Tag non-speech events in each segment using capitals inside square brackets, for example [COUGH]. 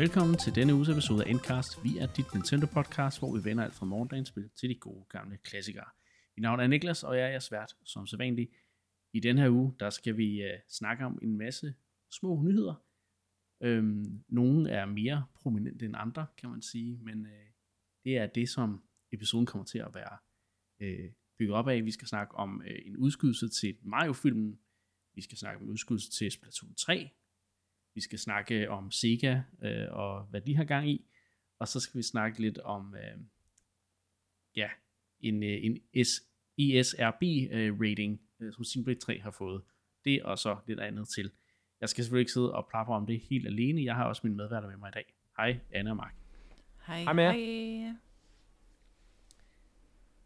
Velkommen til denne uges episode af Endcast. Vi er dit Nintendo podcast, hvor vi vender alt fra morgendagens spil til de gode gamle klassikere. Mit navn er Niklas, og jeg er jeres vært som sædvanligt. I den her uge, der skal vi uh, snakke om en masse små nyheder. Øhm, nogle er mere prominente end andre, kan man sige, men uh, det er det, som episoden kommer til at være uh, bygget op af. Vi skal snakke om uh, en udskydelse til Mario-filmen. Vi skal snakke om en udskydelse til Splatoon 3. Vi skal snakke om Sega øh, og hvad de har gang i. Og så skal vi snakke lidt om øh, ja, en, øh, en S, ESRB øh, rating, øh, som Simplay 3 har fået. Det og så lidt andet til. Jeg skal selvfølgelig ikke sidde og plapper om det helt alene. Jeg har også min medværter med mig i dag. Hej, Anna og Mark. Hej, Hej med jer. hej.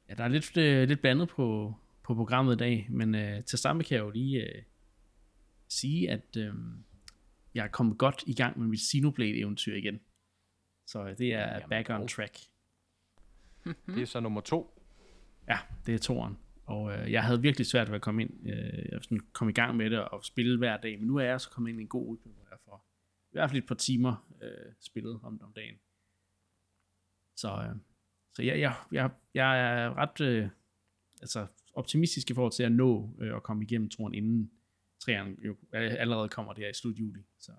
Ja, der er lidt, øh, lidt blandet på, på programmet i dag, men øh, til sammen kan jeg jo lige øh, sige, at øh, jeg er kommet godt i gang med mit Xenoblade-eventyr igen. Så øh, det er Jamen, back on track. Det er så nummer to. Ja, det er toren. Og øh, jeg havde virkelig svært ved at komme ind, øh, jeg sådan kom i gang med det og spille hver dag, men nu er jeg så kommet ind i en god rytme, hvor jeg får i hvert fald et par timer øh, spillet om, om dagen. Så, øh, så jeg, jeg, jeg, jeg er ret øh, altså, optimistisk i forhold til at nå øh, at komme igennem toren, inden træerne jo allerede kommer der i slut juli. Så,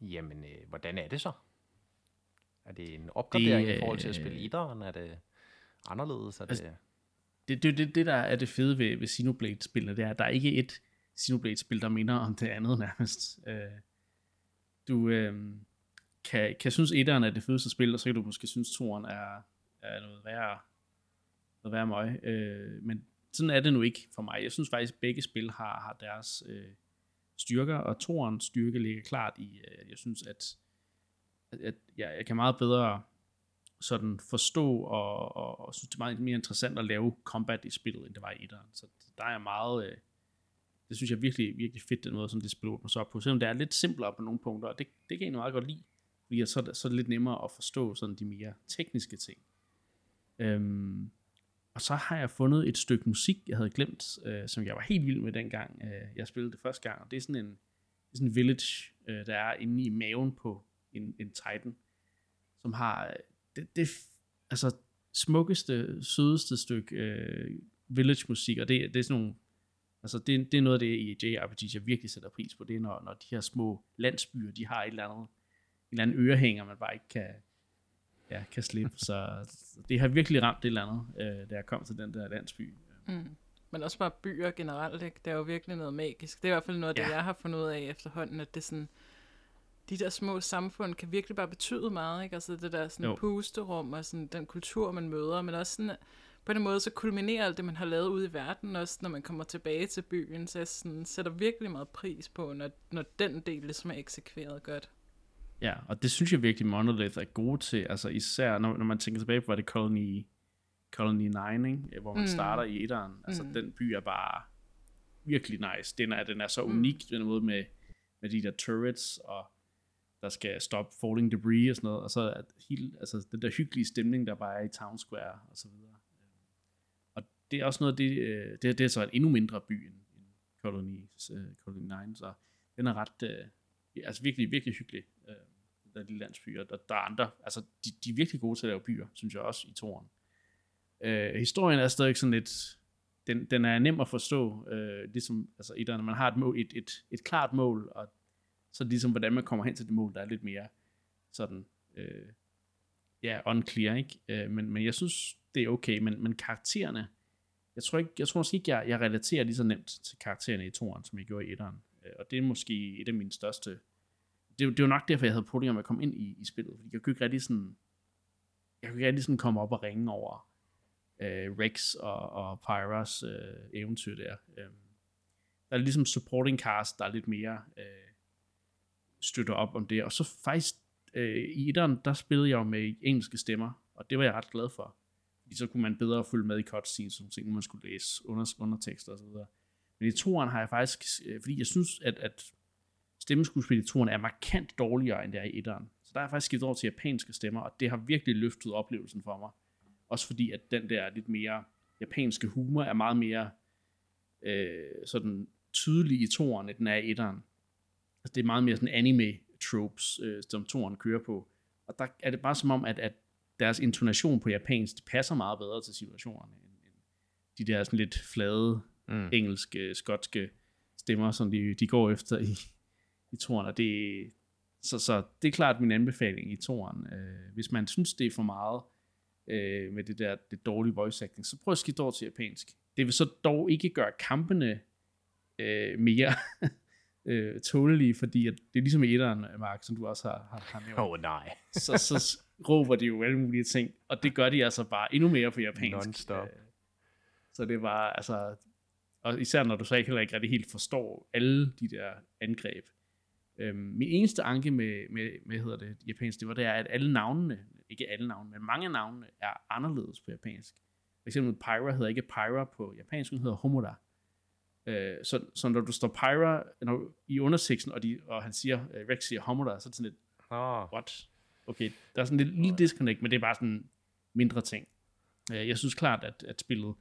Jamen, øh, hvordan er det så? Er det en opgradering Det, i forhold til at øh, spille idræen? Er det anderledes? Er det... Altså, det, det, det, det der er det fede ved, ved Xenoblade-spillene, det er, at der er ikke et Xenoblade-spil, der minder om det andet nærmest. Øh, du øh, kan, kan synes, etteren er det fedeste spil, og så kan du måske synes, toeren er, er noget værre, noget værre møg. Øh, men sådan er det nu ikke for mig. Jeg synes faktisk, at begge spil har, har deres øh, styrker, og Torens styrke ligger klart i, øh, jeg synes, at, at, jeg, jeg kan meget bedre sådan forstå og, og, og synes, det er meget mere interessant at lave combat i spillet, end det var i etteren. Så der er meget, øh, det synes jeg er virkelig, virkelig fedt, den måde, som det spil åbner sig op på. Selvom det er lidt simplere på nogle punkter, og det, det kan jeg egentlig meget godt lide, fordi så, så er det lidt nemmere at forstå sådan de mere tekniske ting. Øhm, og så har jeg fundet et stykke musik, jeg havde glemt, øh, som jeg var helt vild med dengang, øh, jeg spillede det første gang. Og det er sådan en, det er sådan en village, øh, der er inde i maven på en, en titan, som har øh, det, det altså smukkeste, sødeste stykke øh, village musik, og det, det er sådan nogle, altså det, det er noget af det i JRPGs, jeg virkelig sætter pris på, det er når, når de her små landsbyer, de har et eller andet, en eller anden ørehænger, man bare ikke kan, ja, kan slippe, så det har virkelig ramt et eller andet, øh, da jeg kom til den der landsby. Mm. Men også bare byer generelt, ikke? Det er jo virkelig noget magisk. Det er i hvert fald noget af det, Ja. jeg har fundet ud af efterhånden, at det sådan, de der små samfund kan virkelig bare betyde meget, ikke? Altså det der sådan Jo. pusterum og sådan den kultur, man møder, men også sådan, på den måde, så kulminerer alt det, man har lavet ude i verden, også når man kommer tilbage til byen, så jeg sådan, sætter virkelig meget pris på, når, når den del ligesom er eksekveret godt. Ja, og det synes jeg virkelig Monolith er gode til, altså især når, når man tænker tilbage på, hvad det Colony, Colony 9, ikke? hvor man mm. starter i etteren, altså mm. den by er bare virkelig nice, den er, den er så unik, mm. den måde med, med de der turrets, og der skal stoppe falling debris og sådan noget, og så er helt, altså den der hyggelige stemning, der bare er i Town Square og så videre. Og det er også noget det, øh, det, det er så en endnu mindre by end, end Colony, øh, Colony 9, så den er ret, øh, altså virkelig, virkelig hyggelig, den der lille landsby, og der, der er andre, altså de, de er virkelig gode til at lave byer, synes jeg også, i toren. Øh, historien er stadig sådan lidt, den, den er nem at forstå, øh, ligesom, altså et, når man har et, mål, et, et, et klart mål, og så ligesom, hvordan man kommer hen til det mål, der er lidt mere sådan, øh, ja, unclear, ikke? Øh, men, men jeg synes, det er okay, men, men karaktererne, jeg tror, ikke, jeg tror måske ikke, jeg, jeg relaterer lige så nemt til karaktererne i toren, som jeg gjorde i etteren. Øh, og det er måske et af mine største, det, det var nok derfor, jeg havde problemer med at komme ind i, i spillet, fordi jeg kunne ikke rigtig sådan, jeg kunne ikke rigtig sådan komme op og ringe over øh, Rex og, og Pyras øh, eventyr der. Øh, der er ligesom supporting cast, der er lidt mere øh, støtter op om det. Og så faktisk øh, i etteren, der spillede jeg jo med engelske stemmer, og det var jeg ret glad for. Fordi så kunne man bedre følge med i cutscenes, som ting, man skulle læse under, undertekster og så videre. Men i toeren har jeg faktisk, øh, fordi jeg synes, at, at stemmeskuespil i er markant dårligere, end det er i etteren. Så der er jeg faktisk skiftet over til japanske stemmer, og det har virkelig løftet oplevelsen for mig. Også fordi, at den der lidt mere japanske humor er meget mere øh, sådan tydelig i toeren, end den er i etteren. Altså, det er meget mere sådan anime tropes, øh, som toren kører på. Og der er det bare som om, at, at deres intonation på japansk, det passer meget bedre til situationerne, end, end de der sådan lidt flade, mm. engelske, skotske stemmer, som de, de går efter i, i toren. Og det, så, så det er klart min anbefaling i toren. Øh, hvis man synes, det er for meget øh, med det der det dårlige voice acting, så prøv at skifte over til japansk. Det vil så dog ikke gøre kampene øh, mere [LAUGHS] øh, tålelige, fordi at det er ligesom i etteren, Mark, som du også har, har, har nævnt. Åh oh, nej. [LAUGHS] så, så råber de jo alle mulige ting, og det gør de altså bare endnu mere på japansk. Non-stop. Øh, så det var altså, og især når du så ikke heller ikke rigtig helt forstår alle de der angreb. Øhm, min eneste anke med, med, med hedder det japansk, det var det er, at alle navnene, ikke alle navnene, men mange navnene er anderledes på japansk. For eksempel Pyra hedder ikke Pyra på japansk, den hedder Homoda. Øh, så, så når du står Pyra når, i underteksten, og, de, og han siger, uh, Rex siger Homoda, så er det sådan lidt, oh. what? Okay, der er sådan lidt lille disconnect, men det er bare sådan mindre ting. Øh, jeg synes klart, at, at spillet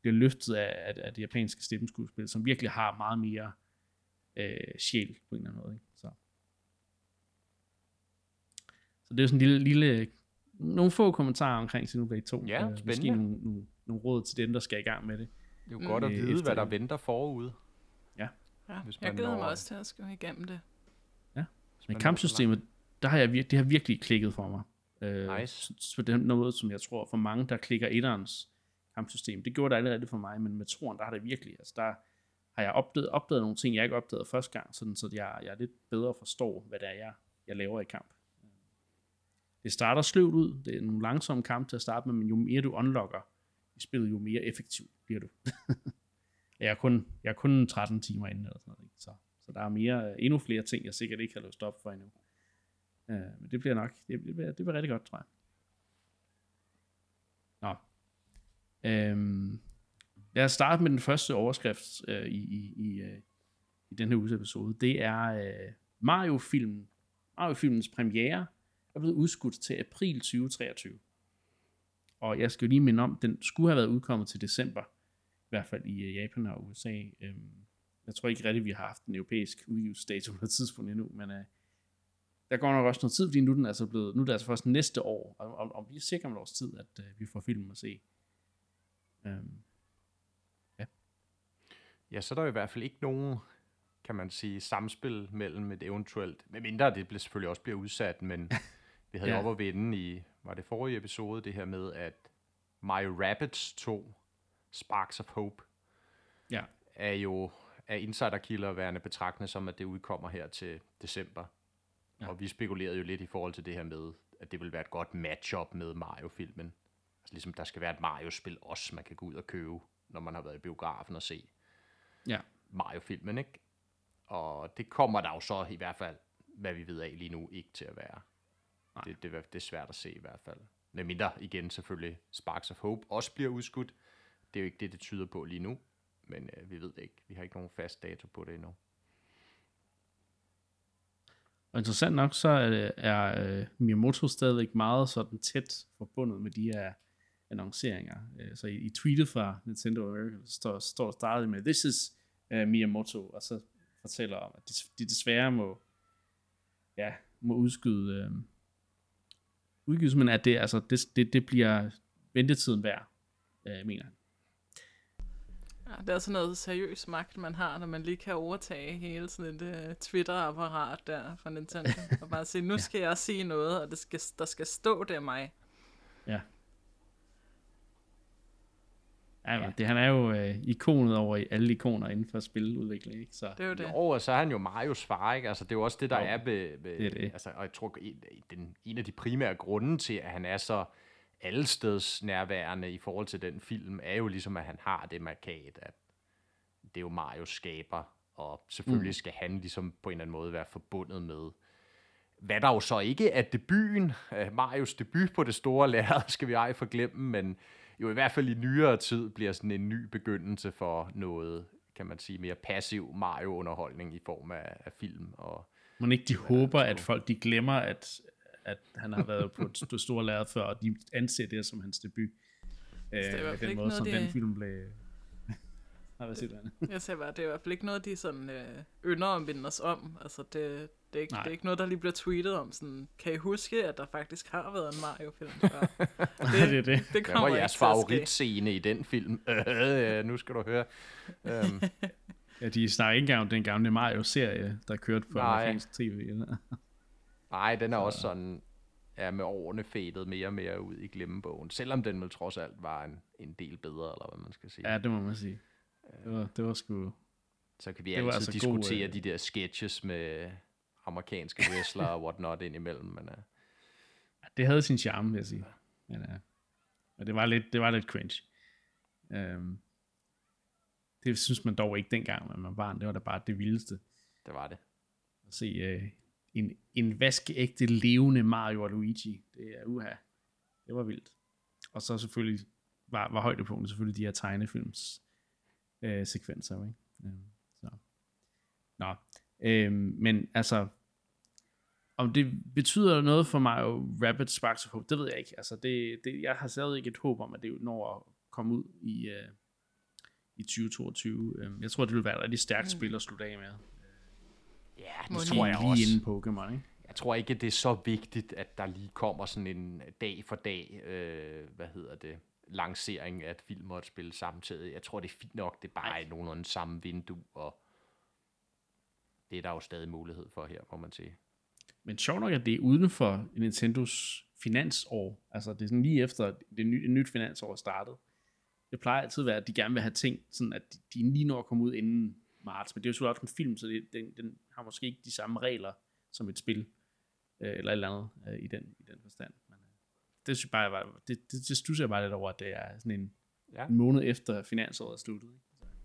bliver løftet af, af, af det japanske stemmeskuespil, som virkelig har meget mere øh, sjæl på en eller anden måde. Ikke? Så. det er jo sådan en lille, lille nogle få kommentarer omkring Xenoblade 2. Ja, spændende. Øh, måske nogle, nogle, nogle råd til dem, der skal i gang med det. Det er jo godt at øh, vide, hvad der venter forude. Ja. ja jeg glæder når... mig også til at skrive igennem det. Ja. Men kampsystemet, der har jeg vir- det har virkelig klikket for mig. Øh, nice. Så det er noget, som jeg tror for mange, der klikker etterens kampsystem. Det gjorde det allerede for mig, men med toren, der har det virkelig, altså der har jeg opdaget, opdaget nogle ting, jeg ikke opdagede første gang, sådan, så jeg, jeg er lidt bedre forstår, hvad det er, jeg, jeg laver i kamp. Det starter sløvt ud, det er en langsom kamp til at starte med, men jo mere du unlocker i spillet, jo mere effektiv bliver du. [LAUGHS] jeg, er kun, jeg er kun 13 timer inde, eller sådan noget, så, så der er mere, endnu flere ting, jeg sikkert ikke har løst op for endnu. Uh, men det bliver nok, det, det, bliver, det bliver rigtig godt, tror jeg. Nå. Øhm, lad os starte med den første overskrift øh, i, i, i, øh, i den her uges episode. Det er øh, Mario-filmen. Mario-filmens premiere er blevet udskudt til april 2023. Og jeg skal jo lige minde om, den skulle have været udkommet til december, i hvert fald i Japan og USA. Øhm, jeg tror ikke rigtigt, vi har haft en europæisk udgivelsesdato på et tidspunkt endnu, men uh, der går nok også noget tid, fordi nu er, den altså blevet, nu er det altså først næste år, og, og, og vi er sikre om et års tid, at uh, vi får filmen at se. Um, ja. Ja, så er der i hvert fald ikke nogen, kan man sige, samspil mellem et eventuelt, med mindre det bliver, selvfølgelig også bliver udsat, men [LAUGHS] vi havde ja. op at vende i, var det forrige episode, det her med, at Mario Rabbids 2, Sparks of Hope, ja. er jo af insiderkilder værende betragtende som, at det udkommer her til december. Ja. Og vi spekulerede jo lidt i forhold til det her med, at det vil være et godt matchup med Mario-filmen. Altså ligesom der skal være et Mario-spil også, man kan gå ud og købe, når man har været i biografen og se ja. Mario-filmen, ikke? Og det kommer der jo så i hvert fald, hvad vi ved af lige nu, ikke til at være. Det, det, det er svært at se i hvert fald. Med mindre igen selvfølgelig Sparks of Hope også bliver udskudt. Det er jo ikke det, det tyder på lige nu. Men øh, vi ved det ikke. Vi har ikke nogen fast dato på det endnu. Og interessant nok, så er, er uh, Miyamoto stadigvæk meget sådan tæt forbundet med de her annonceringer. Uh, så i, i tweetet fra Nintendo America står, står startet med, This is uh, Miyamoto, og så fortæller om, at de, de desværre må, ja, må udskyde uh, udgivelsen, men at det, altså, det, det, det bliver ventetiden værd, uh, mener han. Ja, det er sådan noget seriøs magt, man har, når man lige kan overtage hele sådan et uh, Twitter-apparat der fra Nintendo. [LAUGHS] og bare sige, nu skal ja. jeg sige noget, og det skal, der skal stå der mig. Ja. Ja, men det, han er jo øh, ikonet over i alle ikoner inden for spiludvikling, ikke? Så. Det er jo det. Jo, og så er han jo Marios far, ikke? Altså, det er jo også det, der jo, er ved, ved det er det. Altså, og jeg tror, en, den, en af de primære grunde til, at han er så allesteds nærværende i forhold til den film, er jo ligesom, at han har det markat, at det er jo Marios skaber, og selvfølgelig mm. skal han ligesom på en eller anden måde være forbundet med, hvad der jo så ikke er debuten, uh, Marios debut på det store lærred, skal vi ej forglemme, men jo i hvert fald i nyere tid bliver sådan en ny begyndelse for noget, kan man sige, mere passiv Mario-underholdning i form af, af film. Og, Men ikke de håber, at folk de glemmer, at, at han har været på et store lærred før, og de anser det som hans debut. Øh, det er den måde, som den film blev... Nej, hvad siger du, Jeg siger bare, det er i hvert fald ikke noget, de sådan øh, ynder at minde os om. Altså, det, det, er ikke, det er ikke noget, der lige bliver tweetet om. Sådan, kan I huske, at der faktisk har været en Mario-film før? det, [LAUGHS] det er det. Det kommer Hvad var jeres favoritscene i den film? [LAUGHS] Øh, nu skal du høre. Um. [LAUGHS] Ja, de snakker ikke engang om den gamle Mario-serie, der kørte på amerikansk tv. Eller? Nej, den er så. også sådan er med årene fadet mere og mere ud i glemmebogen, selvom den vel trods alt var en, en del bedre, eller hvad man skal sige. Ja, det må man sige. Det var, det var sgu... Så kan vi altid altså diskutere god, øh... de der sketches med amerikanske wrestlere og whatnot indimellem, men... Ja, det havde sin charme, vil jeg sige. Men, uh... men det var lidt, det var lidt cringe. Um... Det synes man dog ikke dengang, når man var barn. Det var da bare det vildeste. Det var det. At se uh, en, en vaskeægte levende Mario og Luigi. Det er uha. Det var vildt. Og så selvfølgelig var, var højdepunktet selvfølgelig de her tegnefilms øh, sekvenser. Ikke? Øh, så. Nå. Øh, men altså, om det betyder noget for mig jo Rapid Sparks of Hope, det ved jeg ikke. Altså, det, det, jeg har stadig ikke et håb om, at det når at komme ud i, uh, i 2022. Uh, jeg tror, det vil være et rigtig stærkt mm. spil at slutte af med. Ja, det tror jeg også. inden Pokémon, ikke? Jeg tror ikke, det er så vigtigt, at der lige kommer sådan en dag for dag, øh, hvad hedder det, lancering af et film og et spil samtidig. Jeg tror, det er fint nok, det er bare i nogenlunde samme vindue, og det er der jo stadig mulighed for her, må man sige. Men sjovt nok, at det er uden for Nintendos finansår. Altså, det er sådan lige efter det nye, et nyt finansår er startet. Det plejer altid at være, at de gerne vil have ting, sådan at de, de lige når at komme ud inden marts. Men det er jo selvfølgelig også en film, så det, den, den har måske ikke de samme regler som et spil, øh, eller et eller andet øh, i, den, i den forstand. Øh, det synes jeg bare, det, det, det stusser jeg bare lidt over, at det er sådan en, ja. en måned efter finansåret er sluttet.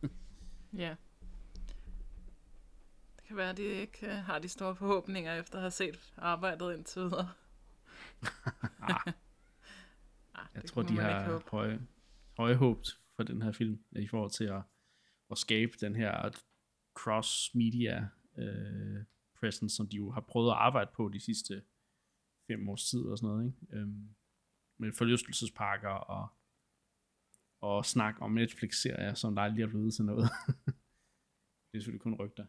Ikke? ja. Det kan være, at de ikke uh, har de store forhåbninger efter at have set arbejdet indtil videre. [LAUGHS] ah. [LAUGHS] ah, jeg tror, de har høje, høje håb for den her film, i forhold til at, at skabe den her cross-media øh, presence, som de jo har prøvet at arbejde på de sidste fem års tid og sådan noget, ikke? Øhm, med forlystelsesparker og, og snak om Netflix-serier, som der aldrig er blevet til noget. [LAUGHS] det er selvfølgelig kun rygter.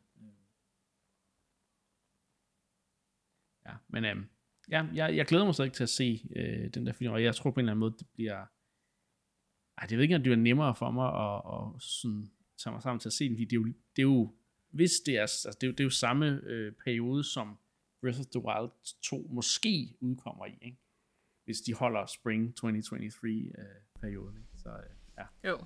Ja, men øhm, ja, jeg, jeg glæder mig stadig til at se øh, den der film, og jeg tror på en eller anden måde, det bliver... Ej, det ved ikke, om det bliver nemmere for mig at, at sådan, tage mig sammen til at se den, fordi det er jo, det er jo hvis det er, altså det er, det er jo samme øh, periode, som Breath of the Wild 2 måske udkommer i, ikke? Hvis de holder Spring 2023-perioden. Øh, så øh, ja. Jo.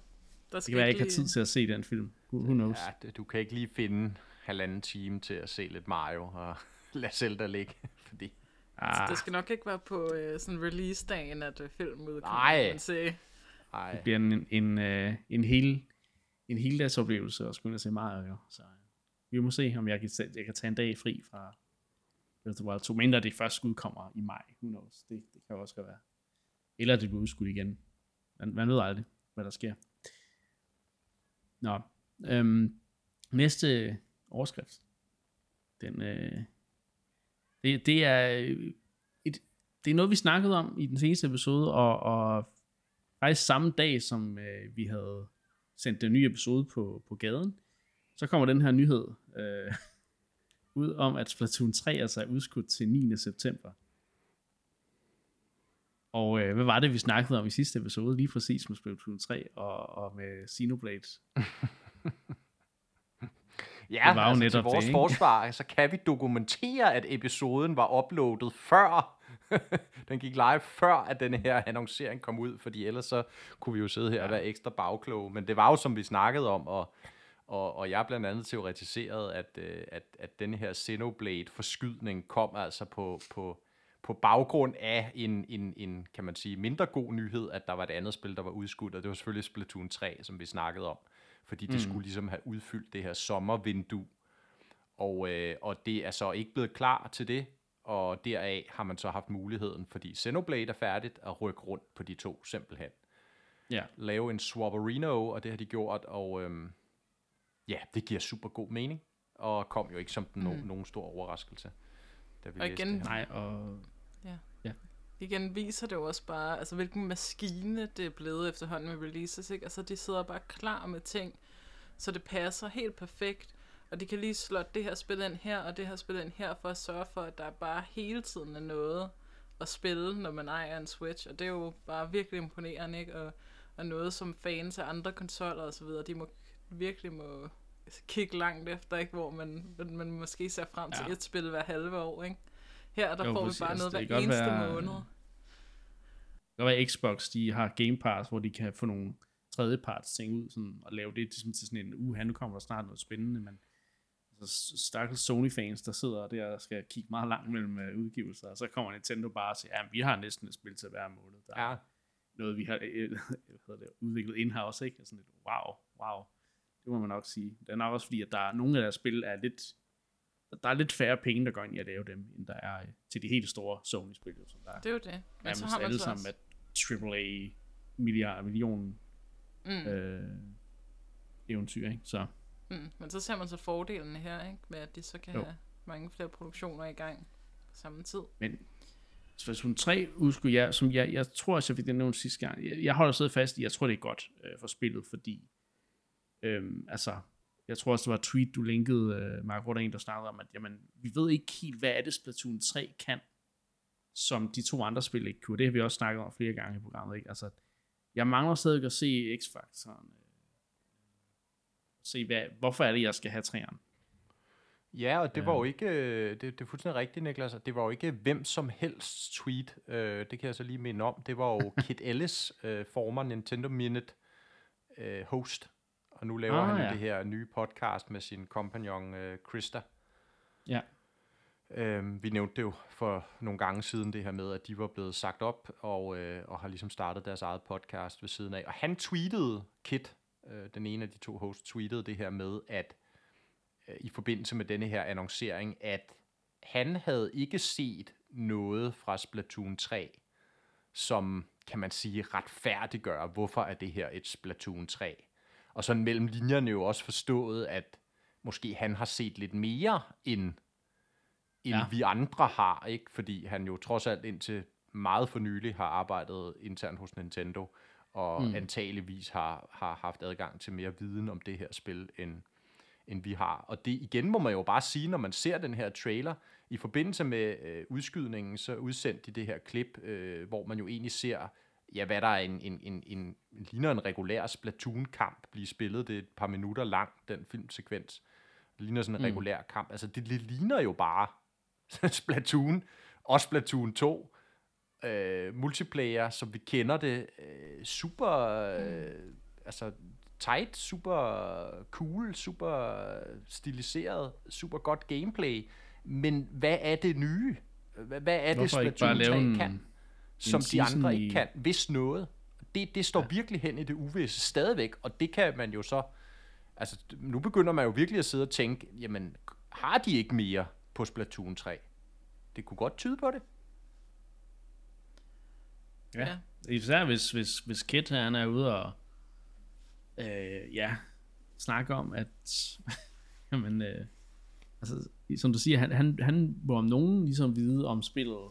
Der skal det kan være, jeg ikke har tid til at se den film. Who, who knows? Ja, du kan ikke lige finde halvanden time til at se lidt Mario og [LAUGHS] lade Zelda ligge, [LAUGHS] fordi... Ah. Så det skal nok ikke være på øh, sådan release-dagen, at øh, filmen udkommer. Nej. Nej. Det bliver en, en, øh, en hel en heldags oplevelse at skulle se Mario. Så øh, vi må se, om jeg kan, jeg kan tage en dag fri fra Breath of the Wild 2, mindre det først udkommer i maj. Who knows? Det, det kan jo også være. Eller det bliver udskudt igen. Man, man ved aldrig, hvad der sker. Nå. Øhm, næste overskrift. Den, øh, det, det er øh, et, det er noget, vi snakkede om i den seneste episode, og, og faktisk samme dag, som øh, vi havde sendt den nye episode på, på gaden, så kommer den her nyhed øh, ud om, at Splatoon 3 altså er udskudt til 9. september. Og øh, hvad var det, vi snakkede om i sidste episode, lige præcis med Splatoon 3 og, og med Xenoblade? [LAUGHS] ja, det var jo altså netop til vores det, forsvar, så kan vi dokumentere, at episoden var uploadet før [LAUGHS] den gik live før, at den her annoncering kom ud, fordi ellers så kunne vi jo sidde her og være ekstra bagkloge. Men det var jo, som vi snakkede om, og og, og jeg blandt andet teoretiseret, at, øh, at, at den her Xenoblade-forskydning kom altså på, på, på baggrund af en, en, en, kan man sige, mindre god nyhed, at der var et andet spil, der var udskudt, og det var selvfølgelig Splatoon 3, som vi snakkede om, fordi det mm. skulle ligesom have udfyldt det her sommervindue, og, øh, og det er så ikke blevet klar til det, og deraf har man så haft muligheden, fordi Xenoblade er færdigt, at rykke rundt på de to simpelthen. Ja. Lave en swapperino, og det har de gjort, og øhm, Ja, det giver super god mening, og kom jo ikke som den mm. nogen stor overraskelse. Da vi og igen, det nej, og... Ja. ja. Igen viser det jo også bare, altså hvilken maskine det er blevet efterhånden med releases, ikke? Altså de sidder bare klar med ting, Så det passer helt perfekt, og de kan lige slå det her spil ind her, og det her spil ind her, for at sørge for, at der bare hele tiden er noget at spille, når man ejer en Switch, og det er jo bare virkelig imponerende, ikke? Og, og noget som fans af andre konsoller og så videre, de må virkelig må kigge langt efter, ikke? hvor man, man, måske ser frem til ja. et spil hver halve år. Ikke? Her der jo, får vi bare altså, noget hver eneste være, måned. Det kan være Xbox, de har Game Pass, hvor de kan få nogle tredjeparts ting ud, sådan, og lave det ligesom til sådan en uge, nu kommer der snart noget spændende, men altså, stakkels Sony-fans, der sidder der og skal kigge meget langt mellem uh, udgivelser, og så kommer Nintendo bare og siger, ja, vi har næsten et spil til hver måned. Der ja. er noget, vi har øh, hvad det, udviklet in-house, ikke? Sådan lidt, wow, wow. Det må man nok sige. Det er nok også fordi, at der er nogle af deres spil er lidt, der er lidt færre penge, der går ind i at lave dem, end der er øh, til de helt store Sony-spil. Som der det er jo det. Men så har man alle sammen med AAA milliard, million mm. øh, eventyr, ikke? Så. Mm. Men så ser man så fordelene her, ikke? Med at de så kan jo. have mange flere produktioner i gang på samme tid. Men Splatoon 3 udskud jeg, som jeg, jeg tror jeg fik det nævnt sidste gang. Jeg, jeg holder stadig fast i, jeg tror, det er godt øh, for spillet, fordi øhm, altså, jeg tror også, det var et tweet, du linkede, øh, Mark, hvor der en, der snakkede om, at jamen, vi ved ikke helt, hvad er det Splatoon 3 kan, som de to andre spil ikke kunne. Det har vi også snakket om flere gange i programmet. Ikke? Altså, jeg mangler stadig at se X-faktoren. Øh, se, hvad, hvorfor er det, jeg skal have træerne. Ja, og det var jo ikke, øh, det, det er fuldstændig rigtigt, Niklas, det var jo ikke hvem som helst tweet, øh, det kan jeg så lige minde om, det var jo [LAUGHS] Kit Ellis, øh, former Nintendo Minute øh, host, og nu laver ah, han jo ja. det her nye podcast med sin kompagnon øh, Krista. Ja. Øhm, vi nævnte det jo for nogle gange siden, det her med, at de var blevet sagt op, og, øh, og har ligesom startet deres eget podcast ved siden af. Og han tweetede, Kit, øh, den ene af de to hosts, tweetede det her med, at øh, i forbindelse med denne her annoncering, at han havde ikke set noget fra Splatoon 3, som, kan man sige, retfærdiggør, hvorfor er det her et Splatoon 3. Og sådan mellem linjerne jo også forstået, at måske han har set lidt mere, end, end ja. vi andre har, ikke? Fordi han jo trods alt indtil meget for nylig har arbejdet internt hos Nintendo, og mm. antageligvis har, har haft adgang til mere viden om det her spil, end, end vi har. Og det igen må man jo bare sige, når man ser den her trailer, i forbindelse med øh, udskydningen, så udsendte de det her klip, øh, hvor man jo egentlig ser, ja, hvad der er en, en, en, en ligner en regulær Splatoon-kamp blive spillet. Det er et par minutter lang, den filmsekvens. Det ligner sådan en mm. regulær kamp. Altså, det, det ligner jo bare [LAUGHS] Splatoon, og Splatoon 2, øh, multiplayer, som vi kender det, øh, super, øh, altså tight, super cool, super stiliseret, super godt gameplay. Men hvad er det nye? Hvad, hvad er Hvorfor det, Splatoon 3 en, kan, som de andre ikke kan, hvis noget? Det, det står ja. virkelig hen i det uvisse stadigvæk, og det kan man jo så... Altså, nu begynder man jo virkelig at sidde og tænke, jamen, har de ikke mere på Splatoon 3? Det kunne godt tyde på det. Ja, ja. især hvis, hvis, hvis Kit han er ude og øh, ja, snakke om, at [LAUGHS] jamen, øh, altså, som du siger, han, han, han må om nogen ligesom vide om spillet,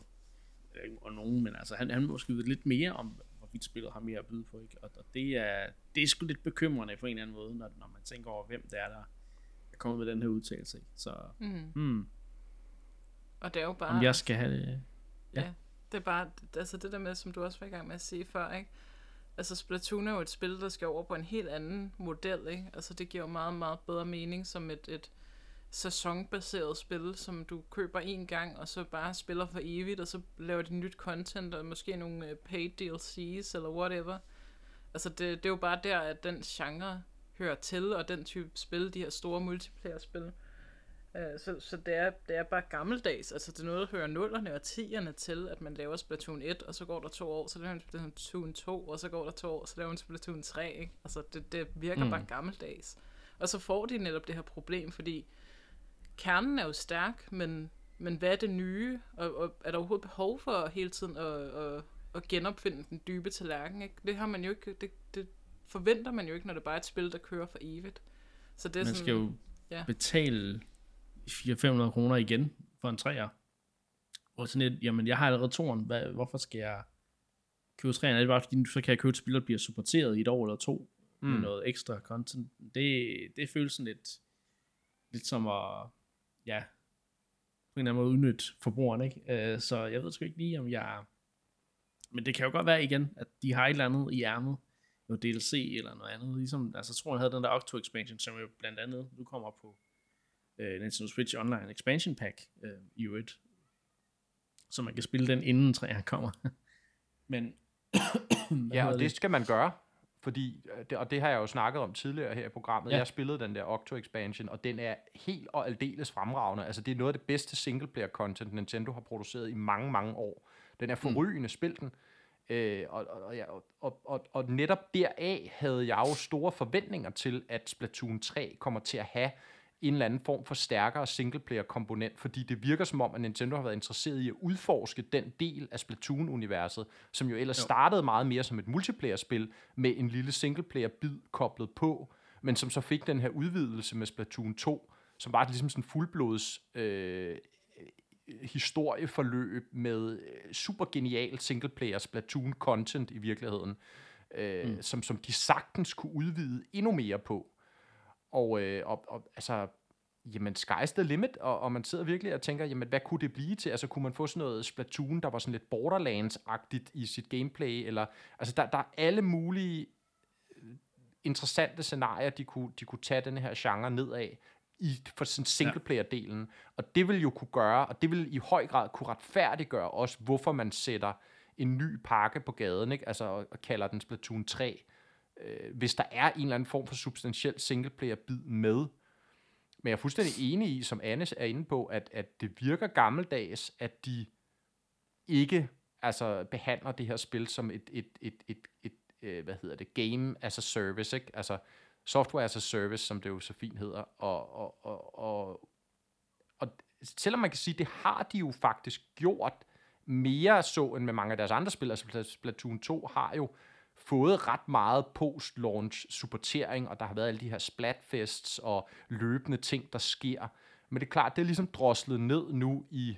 og nogen, men altså, han, han må måske vide lidt mere om, hvorvidt spillet har mere at byde på, ikke? Og, og det, er, det er sgu lidt bekymrende på en eller anden måde, når, når man tænker over, hvem det er, der er kommet med den her udtalelse, ikke? Så, mm. Hmm. Og det er jo bare... Om jeg skal have det... Ja. ja. Det er bare, altså det der med, som du også var i gang med at sige før, ikke? Altså Splatoon er jo et spil, der skal over på en helt anden model, ikke? Altså det giver jo meget, meget bedre mening som et, et sæsonbaseret spil, som du køber en gang, og så bare spiller for evigt, og så laver de nyt content, og måske nogle uh, paid DLC's, eller whatever. Altså det, det er jo bare der, at den genre hører til, og den type spil, de her store multiplayer-spil. Uh, så så det, er, det er bare gammeldags. Altså det er noget, der hører nullerne og tierne til, at man laver Splatoon 1, og så går der to år, så laver man Splatoon 2, og så går der to år, så laver man Splatoon 3. Ikke? Altså det, det virker mm. bare gammeldags. Og så får de netop det her problem, fordi kernen er jo stærk, men, men hvad er det nye? Og, og er der overhovedet behov for hele tiden at, at, at genopfinde den dybe tallerken? Ikke? Det har man jo ikke, det, det forventer man jo ikke, når det bare er et spil, der kører for evigt. Så det er man sådan, skal jo ja. betale 400-500 kroner igen for en træer. Og sådan et, jamen jeg har allerede toren, Hvad, hvorfor skal jeg købe træerne? Er det bare fordi, så kan jeg købe et spil, der bliver supporteret i et år eller to, mm. med noget ekstra content, det, det føles sådan lidt, lidt som at, ja, på en eller anden måde udnytte forbrugeren, ikke? Uh, så jeg ved sgu ikke lige, om jeg... Men det kan jo godt være igen, at de har et eller andet i ærmet, noget DLC eller noget andet, ligesom, altså jeg tror, jeg havde den der Octo expansion, som jo blandt andet nu kommer på uh, Nintendo Switch Online expansion pack uh, i U1, så man kan spille den inden træerne kommer. [LAUGHS] Men [COUGHS] ja, og det skal man gøre, fordi, og det har jeg jo snakket om tidligere her i programmet, ja. jeg spillede den der Octo Expansion, og den er helt og aldeles fremragende. Altså, det er noget af det bedste singleplayer content, Nintendo har produceret i mange, mange år. Den er forrygende, mm. spil den. Øh, og, og, og, og, og netop deraf havde jeg jo store forventninger til, at Splatoon 3 kommer til at have en eller anden form for stærkere singleplayer-komponent, fordi det virker som om, at Nintendo har været interesseret i at udforske den del af Splatoon-universet, som jo ellers jo. startede meget mere som et multiplayer-spil, med en lille singleplayer-bid koblet på, men som så fik den her udvidelse med Splatoon 2, som var ligesom sådan en fuldblods øh, historieforløb med øh, super genial singleplayer Splatoon content i virkeligheden, øh, mm. som, som de sagtens kunne udvide endnu mere på. Og, øh, og, og altså, jamen, sky's the limit, og, og man sidder virkelig og tænker, jamen, hvad kunne det blive til? Altså, kunne man få sådan noget Splatoon, der var sådan lidt Borderlands-agtigt i sit gameplay, eller, altså, der, der er alle mulige øh, interessante scenarier, de kunne, de kunne tage den her genre nedad, i, for sådan singleplayer-delen. Og det vil jo kunne gøre, og det vil i høj grad kunne retfærdiggøre også, hvorfor man sætter en ny pakke på gaden, ikke? Altså, og, og kalder den Splatoon 3, øh, hvis der er en eller anden form for substantiel singleplayer-bid med. Men jeg er fuldstændig enig i, som Anne er inde på, at, at det virker gammeldags, at de ikke altså, behandler det her spil som et, et, et, et, et, et hvad hedder det, game as a service, ikke? Altså software as a service, som det jo så fint hedder. Og, og, og, og, og selvom man kan sige, det har de jo faktisk gjort mere så, end med mange af deres andre spil, altså Splatoon 2 har jo fået ret meget post-launch supportering, og der har været alle de her splatfests og løbende ting, der sker. Men det er klart, det er ligesom droslet ned nu i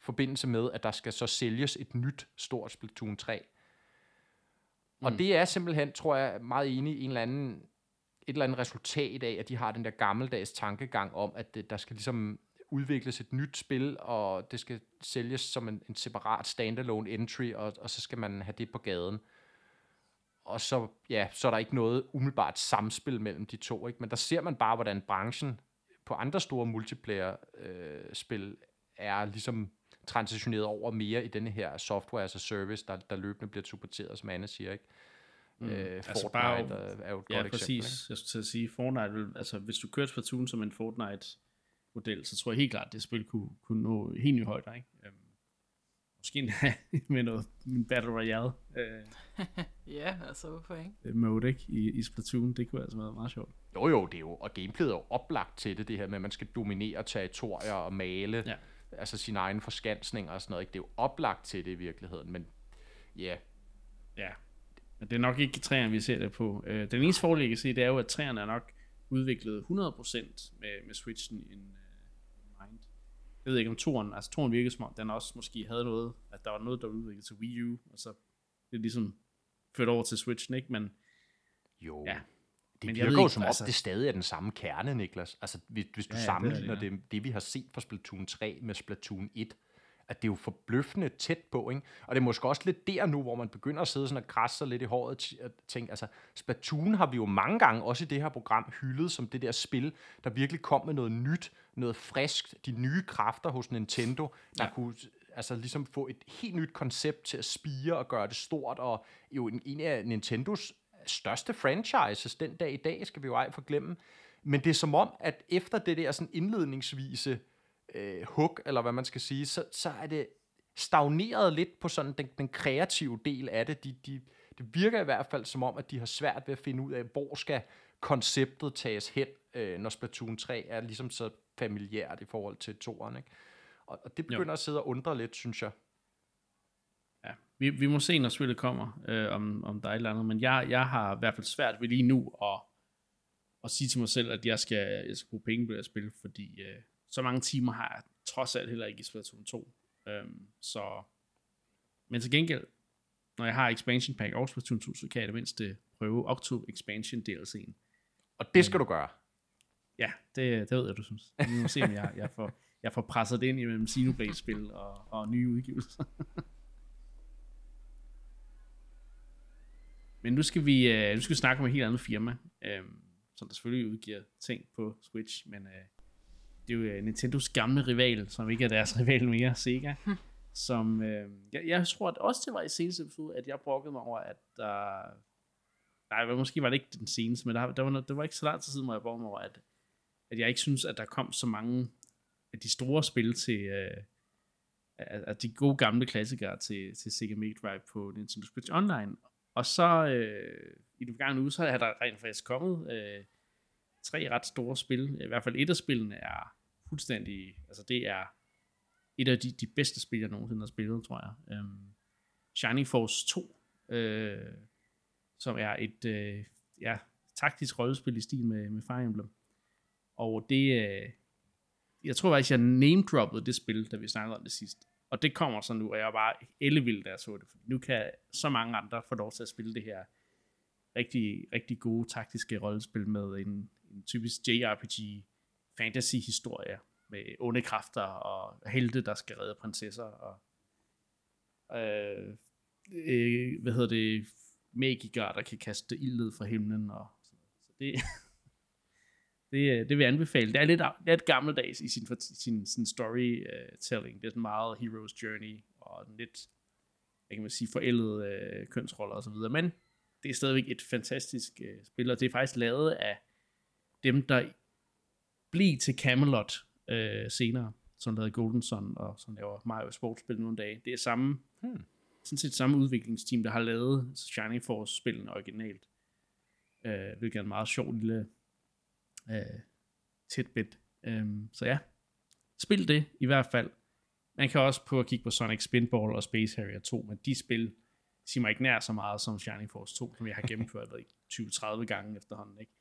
forbindelse med, at der skal så sælges et nyt stort Splatoon 3. Og mm. det er simpelthen, tror jeg, meget enig i en eller anden, et eller andet resultat af, at de har den der gammeldags tankegang om, at det, der skal ligesom udvikles et nyt spil, og det skal sælges som en, en separat standalone entry, og, og så skal man have det på gaden og så, ja, så er der ikke noget umiddelbart samspil mellem de to, ikke? men der ser man bare, hvordan branchen på andre store multiplayer-spil øh, er ligesom transitioneret over mere i denne her software as a service, der, der løbende bliver supporteret, som Anne siger, ikke? Mm. Øh, altså Fortnite bare, er, er jo et ja, godt præcis. eksempel. Ikke? Jeg skulle til at sige, Fortnite, vil, altså hvis du kørte Splatoon som en Fortnite-model, så tror jeg helt klart, at det spil kunne, kunne nå helt nye højder, ikke? Øhm, Måske [LAUGHS] med noget en Battle Royale. Øh, [LAUGHS] ja, altså hvorfor ikke? Øh, mode, ikke? I, I Splatoon, det kunne altså være meget sjovt. Jo jo, det er jo, og gameplayet er jo oplagt til det, det her med, at man skal dominere territorier og male, ja. altså sin egen forskansning og sådan noget, ikke? Det er jo oplagt til det i virkeligheden, men ja. Yeah. Ja, men det er nok ikke træerne, vi ser det på. Øh, den eneste fordel, jeg kan se, det er jo, at træerne er nok udviklet 100% med, med Switchen in, jeg ved ikke om toren, altså toren virkede som om, den også måske havde noget, at der var noget, der var udviklet til Wii U, og så det ligesom ført over til Switchen, ikke? Men jo, ja. det men virker jo som om, altså... det stadig er den samme kerne, Niklas. Altså, hvis, hvis du ja, sammenligner det, det, ja. det, det, vi har set fra Splatoon 3 med Splatoon 1, at det er jo forbløffende tæt på, ikke? Og det er måske også lidt der nu, hvor man begynder at sidde sådan og krasse sig lidt i håret og tænke, altså, Splatoon har vi jo mange gange, også i det her program, hyldet som det der spil, der virkelig kom med noget nyt, noget friskt, de nye kræfter hos Nintendo, der ja. kunne altså ligesom få et helt nyt koncept til at spire og gøre det stort, og jo en, en af Nintendos største franchises den dag i dag, skal vi jo ej forglemme. Men det er som om, at efter det der sådan indledningsvise øh, hook, eller hvad man skal sige, så, så er det stagneret lidt på sådan den, den kreative del af det. De, de, det virker i hvert fald som om, at de har svært ved at finde ud af, hvor skal konceptet tages hen, øh, når Splatoon 3 er ligesom så familiært i forhold til toeren, ikke? Og, og det begynder jo. at sidde og undre lidt, synes jeg. Ja, vi, vi må se, når spillet kommer, øh, om, om der er et eller andet, men jeg, jeg har i hvert fald svært ved lige nu at, at sige til mig selv, at jeg skal, jeg skal bruge penge på det her spil, fordi øh, så mange timer har jeg trods alt heller ikke i Splatoon 2. Øhm, så, men til gengæld, når jeg har expansion pack og Splatoon 2, så kan jeg det mindste prøve Octo Expansion DLC'en. Og det skal du gøre. Ja, det, det ved jeg, du synes. Vi må se, om jeg, jeg, får, jeg får presset det ind imellem Xenoblade-spil og, og nye udgivelser. Men nu skal vi øh, nu skal vi snakke om et helt andet firma, uh, som der selvfølgelig udgiver ting på Switch, men uh, det er jo Nintendos gamle rival, som ikke er deres [LAUGHS] rival mere, Sega. Hm. Som, uh, jeg, jeg tror at også det var i seneste episode, at jeg brokkede mig over, at der... Uh, nej, måske var det ikke den seneste, men der, der, var, der var ikke så lang tid siden, hvor jeg brokkede mig over, at, at jeg ikke synes, at der kom så mange af de store spil til... øh, at de gode gamle klassikere til, til Sega Mega Drive på Nintendo Switch Online. Og så øh, i den forgangne uge, så er der rent faktisk kommet øh, tre ret store spil. I hvert fald et af spillene er fuldstændig, altså det er et af de, de bedste spil, jeg nogensinde har spillet, tror jeg. Um, Shining Force 2, øh, som er et øh, ja, taktisk rollespil i stil med, med Fire Emblem. Og det, øh, jeg tror faktisk, jeg name-droppede det spil, da vi snakkede om det sidst. Og det kommer så nu, og jeg er bare ellevild, da jeg så det. For nu kan så mange andre få lov til at spille det her rigtig, rigtig gode taktiske rollespil med en, en typisk JRPG fantasy-historie med onde kræfter og helte, der skal redde prinsesser og øh, øh, hvad hedder det, magikere, der kan kaste ild ned fra himlen og så, så det, [LAUGHS] det, det vil jeg anbefale. Det er lidt, lidt gammeldags i sin, sin, sin storytelling. Det er sådan meget Hero's Journey, og lidt, jeg kan man sige, forældede øh, kønsroller osv. Men det er stadigvæk et fantastisk øh, spil, og det er faktisk lavet af dem, der blev til Camelot øh, senere, som lavede Golden Sun, og som laver Mario Sportsspil nogle dage. Det er samme, hmm. sådan set samme udviklingsteam, der har lavet Shining Force-spillene originalt. Øh, hvilket er en meget sjov lille øh, tidbit. Øhm, så ja, spil det i hvert fald. Man kan også prøve at kigge på Sonic Spinball og Space Harrier 2, men de spil siger mig ikke nær så meget som Shining Force 2, som jeg har gennemført [LAUGHS] 20-30 gange efterhånden. Ikke?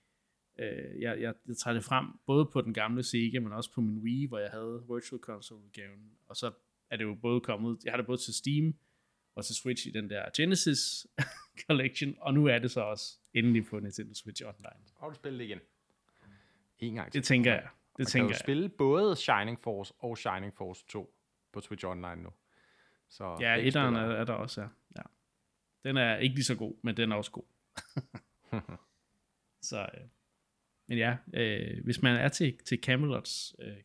Øh, jeg, jeg, jeg tager det frem både på den gamle Sega, men også på min Wii, hvor jeg havde Virtual Console-udgaven. Og så er det jo både kommet, jeg har det både til Steam og til Switch i den der Genesis [LAUGHS] Collection, og nu er det så også endelig på Nintendo Switch Online. Har du spillet det igen en gang til. Det tænker jeg. Det Man tænker kan jo spille både Shining Force og Shining Force 2 på Twitch Online nu. Så ja, etteren er, er der også, ja. ja. Den er ikke lige så god, men den er også god. [LAUGHS] så, øh, men ja, øh, hvis man er til, til Camelots øh,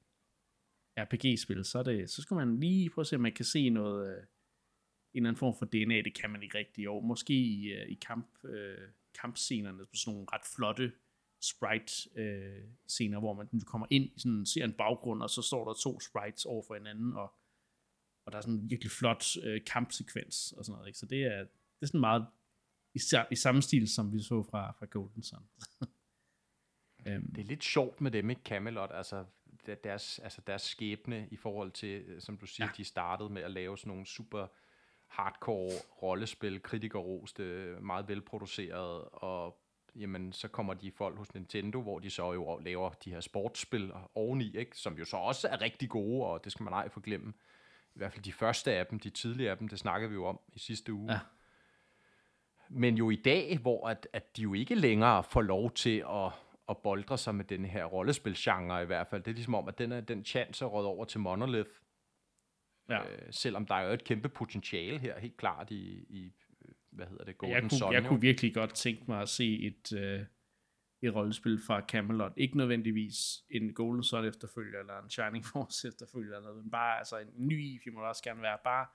RPG-spil, så, det, så skal man lige prøve at se, om man kan se noget, øh, en eller anden form for DNA, det kan man ikke rigtig år. Måske i, øh, i kamp, øh, kampscenerne på sådan nogle ret flotte sprite-scener, øh, hvor man kommer ind i sådan, ser en baggrund, og så står der to sprites over for hinanden, og, og der er sådan en virkelig flot øh, kampsekvens og sådan noget. Ikke? Så det er, det er sådan meget i, i samme stil, som vi så fra, fra Golden Sun. um, [LAUGHS] det er lidt sjovt med dem, ikke Camelot, altså deres, altså deres skæbne i forhold til, øh, som du siger, ja. de startede med at lave sådan nogle super hardcore rollespil, kritikerroste, meget velproduceret, og jamen så kommer de folk hos Nintendo, hvor de så jo laver de her sportsspil oveni, ikke? som jo så også er rigtig gode, og det skal man ej forglemme. I hvert fald de første af dem, de tidlige af dem, det snakkede vi jo om i sidste uge. Ja. Men jo i dag, hvor at, at de jo ikke længere får lov til at, at boldre sig med den her rollespilsgenre i hvert fald. Det er ligesom om, at den, er, den chance er over til Monolith. Ja. Øh, selvom der er jo et kæmpe potentiale her, helt klart i, i hvad hedder det, Golden jeg kunne, Sun. Jeg kunne virkelig godt tænke mig at se et, øh, et rollespil fra Camelot. Ikke nødvendigvis en Golden Sun efterfølger, eller en Shining Force [LAUGHS] efterfølger, eller noget, men bare altså, en ny IP må også gerne være. Bare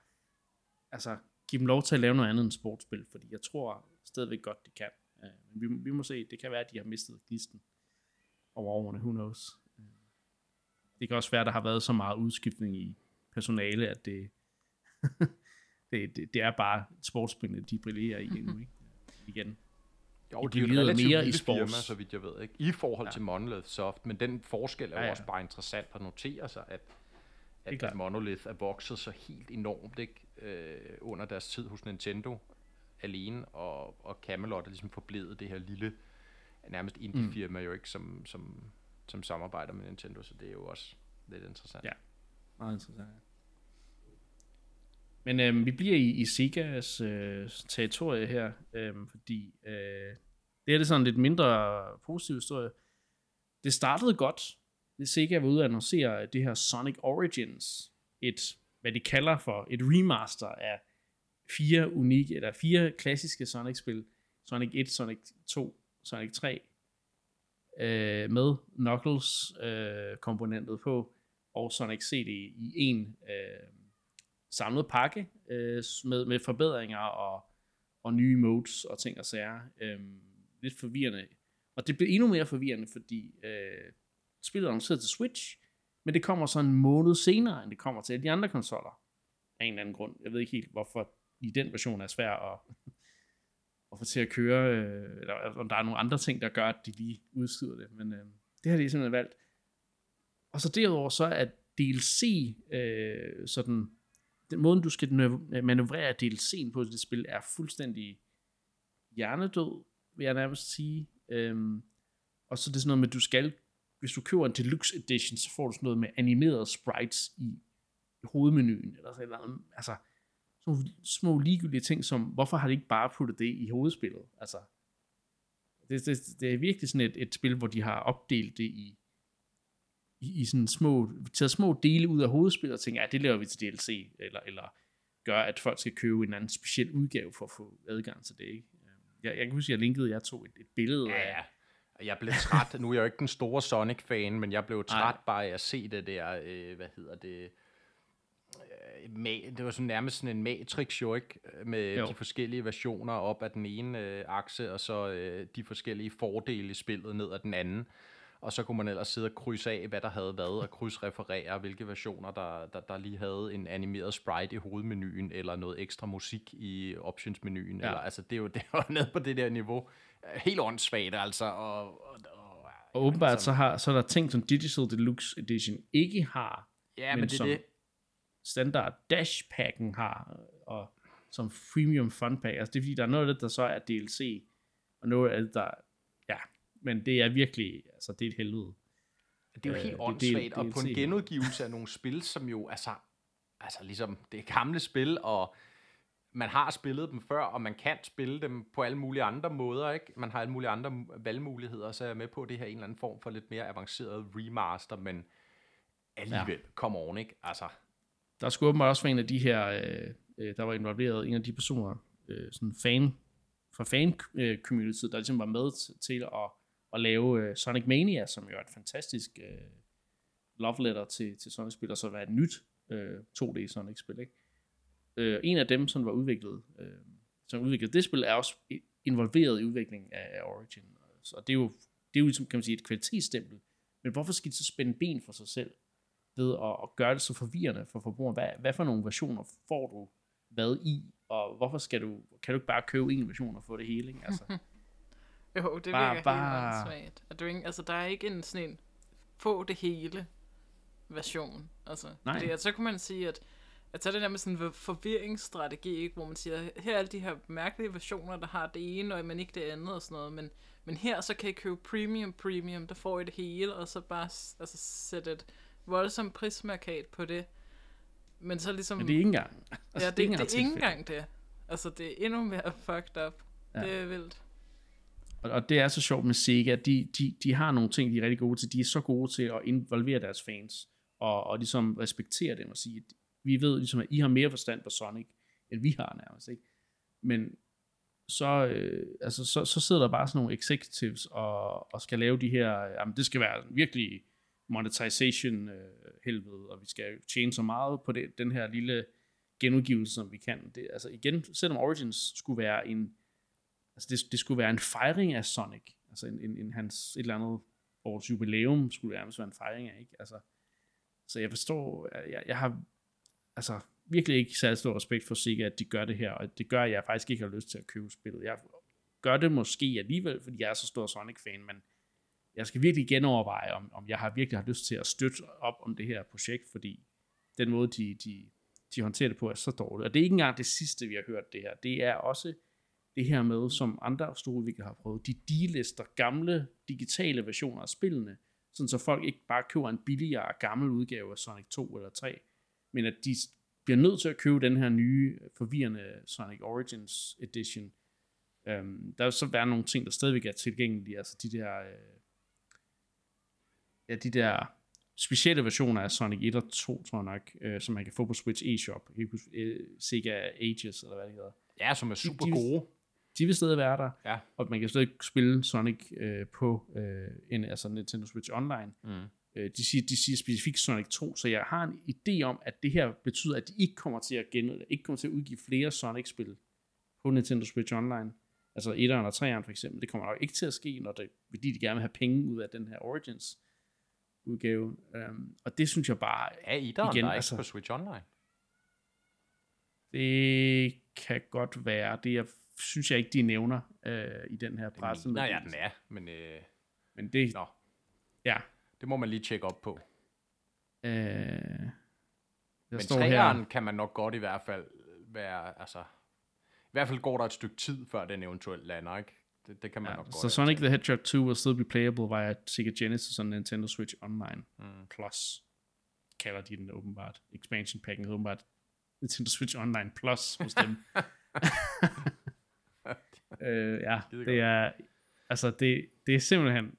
altså, give dem lov til at lave noget andet end sportsspil, fordi jeg tror stadigvæk godt, de kan. Uh, men vi, vi må se, det kan være, at de har mistet listen over årene, who knows. Uh, det kan også være, at der har været så meget udskiftning i personale, at det [LAUGHS] det, det, det er bare sportsspillene, de brillerer i nu, ikke? [LAUGHS] Igen. Jo, de, de er jo mere i sports. Firma, så vidt jeg ved, ikke? I forhold ja. til Monolith Soft, men den forskel er jo ja, ja. også bare interessant at notere sig, at, at, at Monolith er vokset så helt enormt, ikke? Øh, under deres tid hos Nintendo alene, og, og Camelot er ligesom forblevet det her lille, nærmest indie-firma mm. jo ikke, som, som, som samarbejder med Nintendo, så det er jo også lidt interessant. Ja, meget interessant, ja. Men øhm, vi bliver i, i Segas øh, territorie her, øh, fordi øh, det er det sådan lidt mindre positiv historie. Det startede godt. Det Sega var ude at annoncere det her Sonic Origins, et, hvad de kalder for, et remaster af fire unikke, eller fire klassiske Sonic-spil. Sonic 1, Sonic 2, Sonic 3, øh, med Knuckles-komponentet øh, på, og Sonic CD i en øh, samlet pakke øh, med, med forbedringer og, og nye modes og ting og sager. Øh, lidt forvirrende. Og det blev endnu mere forvirrende, fordi øh, spillet er annonceret til Switch, men det kommer så en måned senere, end det kommer til de andre konsoller. Af en eller anden grund. Jeg ved ikke helt, hvorfor i den version er svært at, [LAUGHS] at få til at køre, øh, eller om der er nogle andre ting, der gør, at de lige udskyder det. Men øh, det har de simpelthen valgt. Og så derudover så er DLC øh, sådan, den måde, du skal manøvrere DLC'en på det spil, er fuldstændig hjernedød, vil jeg nærmest sige. Øhm, og så er det sådan noget med, at du skal, hvis du køber en deluxe edition, så får du sådan noget med animerede sprites i hovedmenuen, eller sådan noget. Altså, sådan nogle små ligegyldige ting, som, hvorfor har de ikke bare puttet det i hovedspillet? Altså, det, det, det er virkelig sådan et, et spil, hvor de har opdelt det i, i, i sådan små, taget små dele ud af hovedspillet og tænker, ja, det laver vi til DLC, eller, eller gør, at folk skal købe en anden speciel udgave for at få adgang til det, ikke? Jeg, jeg kan huske, at jeg linkede, jeg tog et, et billede ja, ja. Jeg blev træt. nu er jeg jo ikke den store Sonic-fan, men jeg blev træt Ej. bare af at se det der, øh, hvad hedder det, øh, det var sådan nærmest sådan en matrix jo, ikke? Med jo. de forskellige versioner op af den ene øh, akse, og så øh, de forskellige fordele i spillet ned ad den anden og så kunne man ellers sidde og krydse af, hvad der havde været, og krydsreferere, hvilke versioner, der, der, der lige havde en animeret sprite i hovedmenuen, eller noget ekstra musik i optionsmenuen. Ja. Eller, altså, det er jo [LAUGHS] det er nede på det der niveau. Helt åndssvagt, altså. Og, og, og, og åbenbart altså, så, har, så er der ting, som Digital Deluxe Edition ikke har, ja, men, men det, som det. standard Dash-packen har, og som Premium Fun Pack. Altså, det er fordi, der er noget af det, der så er DLC, og noget af det, der men det er virkelig, altså det er et helvede. Det er jo helt øh, åndssvagt, og på en genudgivelse af nogle spil, som jo, altså, altså ligesom, det er gamle spil, og man har spillet dem før, og man kan spille dem på alle mulige andre måder, ikke? Man har alle mulige andre valgmuligheder, så er jeg med på, at det her en eller anden form for lidt mere avanceret remaster, men alligevel, ja. come on, ikke? Altså. Der skulle åbenbart også være en af de her, øh, øh, der var involveret, en af de personer, øh, sådan fan, fra fan-community, der ligesom var med til at at lave øh, Sonic Mania, som jo er et fantastisk øh, love letter til, til Sonic-spil, og så var et nyt øh, 2D Sonic-spil. Ikke? Øh, en af dem, som var udviklet, øh, som udviklede det spil, er også involveret i udviklingen af, af Origin. Så det er jo, det er jo ligesom, kan man sige, et kvalitetsstempel. Men hvorfor skal de så spænde ben for sig selv ved at, at gøre det så forvirrende for forbrugeren? Hvad, hvad for nogle versioner får du hvad i, og hvorfor skal du, kan du ikke bare købe en version og få det hele? Ikke? Altså, [LAUGHS] [LAUGHS] Jo, det bare, virker bare... helt svagt. At du altså, der er ikke en sådan en få det hele version. Altså, Nej. Fordi, at så kunne man sige, at at så er det der med sådan en forvirringsstrategi, ikke? hvor man siger, her er alle de her mærkelige versioner, der har det ene, og men ikke det andet og sådan noget, men, men her så kan I købe premium premium, der får I det hele, og så bare altså, sætte et voldsomt prismarkat på det. Men så ligesom... Men det er ikke engang. Altså, ja, det, det er ikke engang det. Altså, det er endnu mere fucked up. Ja. Det er vildt. Og, og det er så sjovt med Sega, de, de, de har nogle ting, de er rigtig gode til. De er så gode til at involvere deres fans, og, og ligesom respektere dem og sige, at vi ved ligesom, at I har mere forstand på Sonic, end vi har nærmest, ikke? Men så, øh, altså, så, så sidder der bare sådan nogle executives og, og skal lave de her, jamen det skal være virkelig monetization øh, helvede, og vi skal tjene så meget på det, den her lille genudgivelse, som vi kan. Det, altså igen, selvom Origins skulle være en altså det, det skulle være en fejring af Sonic, altså en, en, en hans et eller andet års jubilæum skulle nærmest være en fejring af, ikke? Altså, så jeg forstår, jeg, jeg har altså virkelig ikke særlig stor respekt for Sega, at de gør det her, og det gør, at jeg faktisk ikke har lyst til at købe spillet. Jeg gør det måske alligevel, fordi jeg er så stor Sonic-fan, men jeg skal virkelig genoverveje, om, om jeg har virkelig har lyst til at støtte op om det her projekt, fordi den måde, de, de, de håndterer det på, er så dårligt. Og det er ikke engang det sidste, vi har hørt det her. Det er også det her med, som andre store udviklere har prøvet, de delister gamle digitale versioner af spillene, sådan så folk ikke bare køber en billigere gammel udgave af Sonic 2 eller 3, men at de bliver nødt til at købe den her nye, forvirrende Sonic Origins Edition. Um, der vil så være nogle ting, der stadigvæk er tilgængelige, altså de der, uh, ja, de der specielle versioner af Sonic 1 og 2, tror jeg nok, uh, som man kan få på Switch eShop, uh, Sega Ages, eller hvad det hedder. Ja, som er super de, de, gode. De vil stadig være der, ja. og man kan stadig spille Sonic uh, på uh, en, altså Nintendo Switch Online. Mm. Øh, de, siger, de siger specifikt Sonic 2, så jeg har en idé om, at det her betyder, at de ikke kommer til at, gen, ikke kommer til at udgive flere Sonic-spil på Nintendo Switch Online. Altså 1'eren og 3'eren for eksempel. Det kommer nok ikke til at ske, når det, fordi de gerne vil have penge ud af den her Origins udgave. Um, og det synes jeg bare... Er 1'eren igen, der altså, ikke på Switch Online? Det kan godt være. Det jeg, synes jeg ikke, de nævner uh, i den her presse. Nej, ja, den er, men... Øh... Men det... Nå. Ja, det må man lige tjekke op på. Øh, Men træeren her... kan man nok godt i hvert fald være, altså, i hvert fald går der et stykke tid, før den eventuelt lander, ikke? Det, det kan man ja, nok godt. Så Sonic the Hedgehog 2 will still be playable via Sega Genesis og Nintendo Switch Online mm. Plus. Kalder de den åbenbart. Expansion packen åbenbart Nintendo Switch Online Plus hos dem. [LAUGHS] øh, ja, det er, altså det, det er simpelthen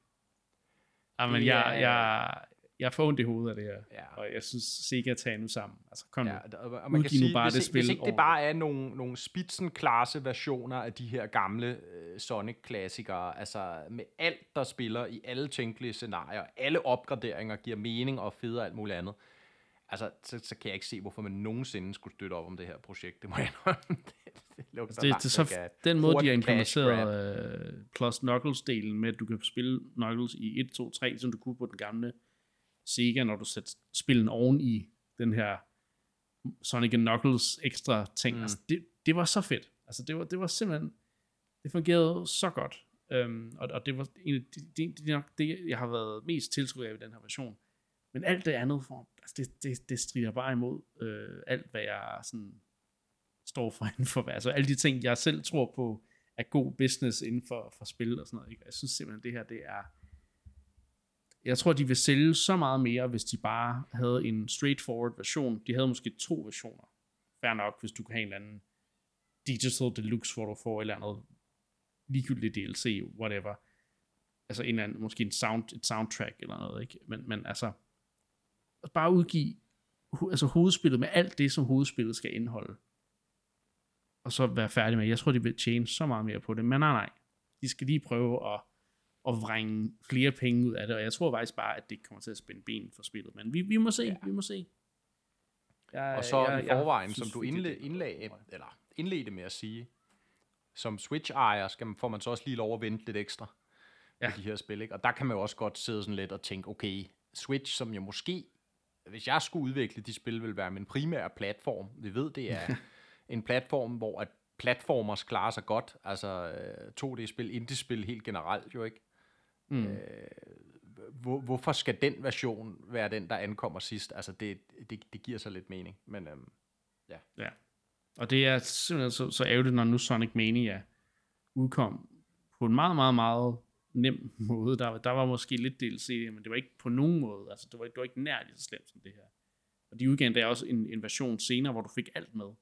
Jamen, det, jeg, jeg, jeg får ondt i hovedet af det her. Ja. Og jeg synes, Sega tager nu sammen. Altså, kom ja, nu. Og man kan sige, bare hvis, det spil. Hvis ikke det bare er nogle, nogle spitsenklasse versioner af de her gamle uh, Sonic-klassikere, altså med alt, der spiller i alle tænkelige scenarier, alle opgraderinger giver mening og fede og alt muligt andet, altså, så, så kan jeg ikke se, hvorfor man nogensinde skulle støtte op om det her projekt. Det må jeg [LAUGHS] det, det, altså, det, det, så den måde, de har implementeret uh, Plus Knuckles-delen med, at du kan spille Knuckles i 1, 2, 3, som du kunne på den gamle Sega, når du sætter spillen oven i den her Sonic Knuckles ekstra ting. Mm. Altså, det, det var så fedt. Altså, det var, det var simpelthen, det fungerede så godt. Um, og, og det var en af de, det, det, det, jeg har været mest tiltrukket af i den her version. Men alt det andet, for, altså det, det, det strider bare imod øh, alt, hvad jeg sådan står for [LAUGHS] inden for. Altså alle de ting, jeg selv tror på, er god business inden for, for spil og sådan noget. Ikke? Jeg synes simpelthen, det her, det er... Jeg tror, de vil sælge så meget mere, hvis de bare havde en straightforward version. De havde måske to versioner. Fair nok, hvis du kan have en eller anden digital deluxe, hvor du får et eller andet ligegyldigt DLC, whatever. Altså en eller anden, måske en sound, et soundtrack eller noget, ikke? Men, men altså, bare udgive altså hovedspillet med alt det, som hovedspillet skal indeholde. Og så være færdig med. Jeg tror, de vil tjene så meget mere på det. Men nej, nej. De skal lige prøve at, at vrænge flere penge ud af det. Og jeg tror faktisk bare, at det kommer til at spænde ben for spillet. Men vi, vi må se. Ja. Vi må se. Jeg, og så jeg, i forvejen, jeg, som du indled, indlag, eller indledte med at sige, som Switch-ejer skal man, får man så også lige lov at vente lidt ekstra ja. på de her spil. Ikke? Og der kan man jo også godt sidde sådan lidt og tænke, okay, Switch, som jo måske hvis jeg skulle udvikle de spil, vil være min primære platform. Vi ved, det er [LAUGHS] en platform, hvor at platformers klarer sig godt. Altså 2D-spil, øh, indie-spil helt generelt jo ikke. Mm. Øh, hvor, hvorfor skal den version være den, der ankommer sidst? Altså det, det, det giver så lidt mening. Men øhm, ja. ja. Og det er simpelthen så, så ærgerligt, når nu Sonic Mania udkom på en meget, meget, meget nem [LAUGHS] måde. Der, der var måske lidt DLC, men det var ikke på nogen måde. Altså, det var, det var ikke nær lige så slemt som det her. Og de udgav der også en, en version senere, hvor du fik alt med.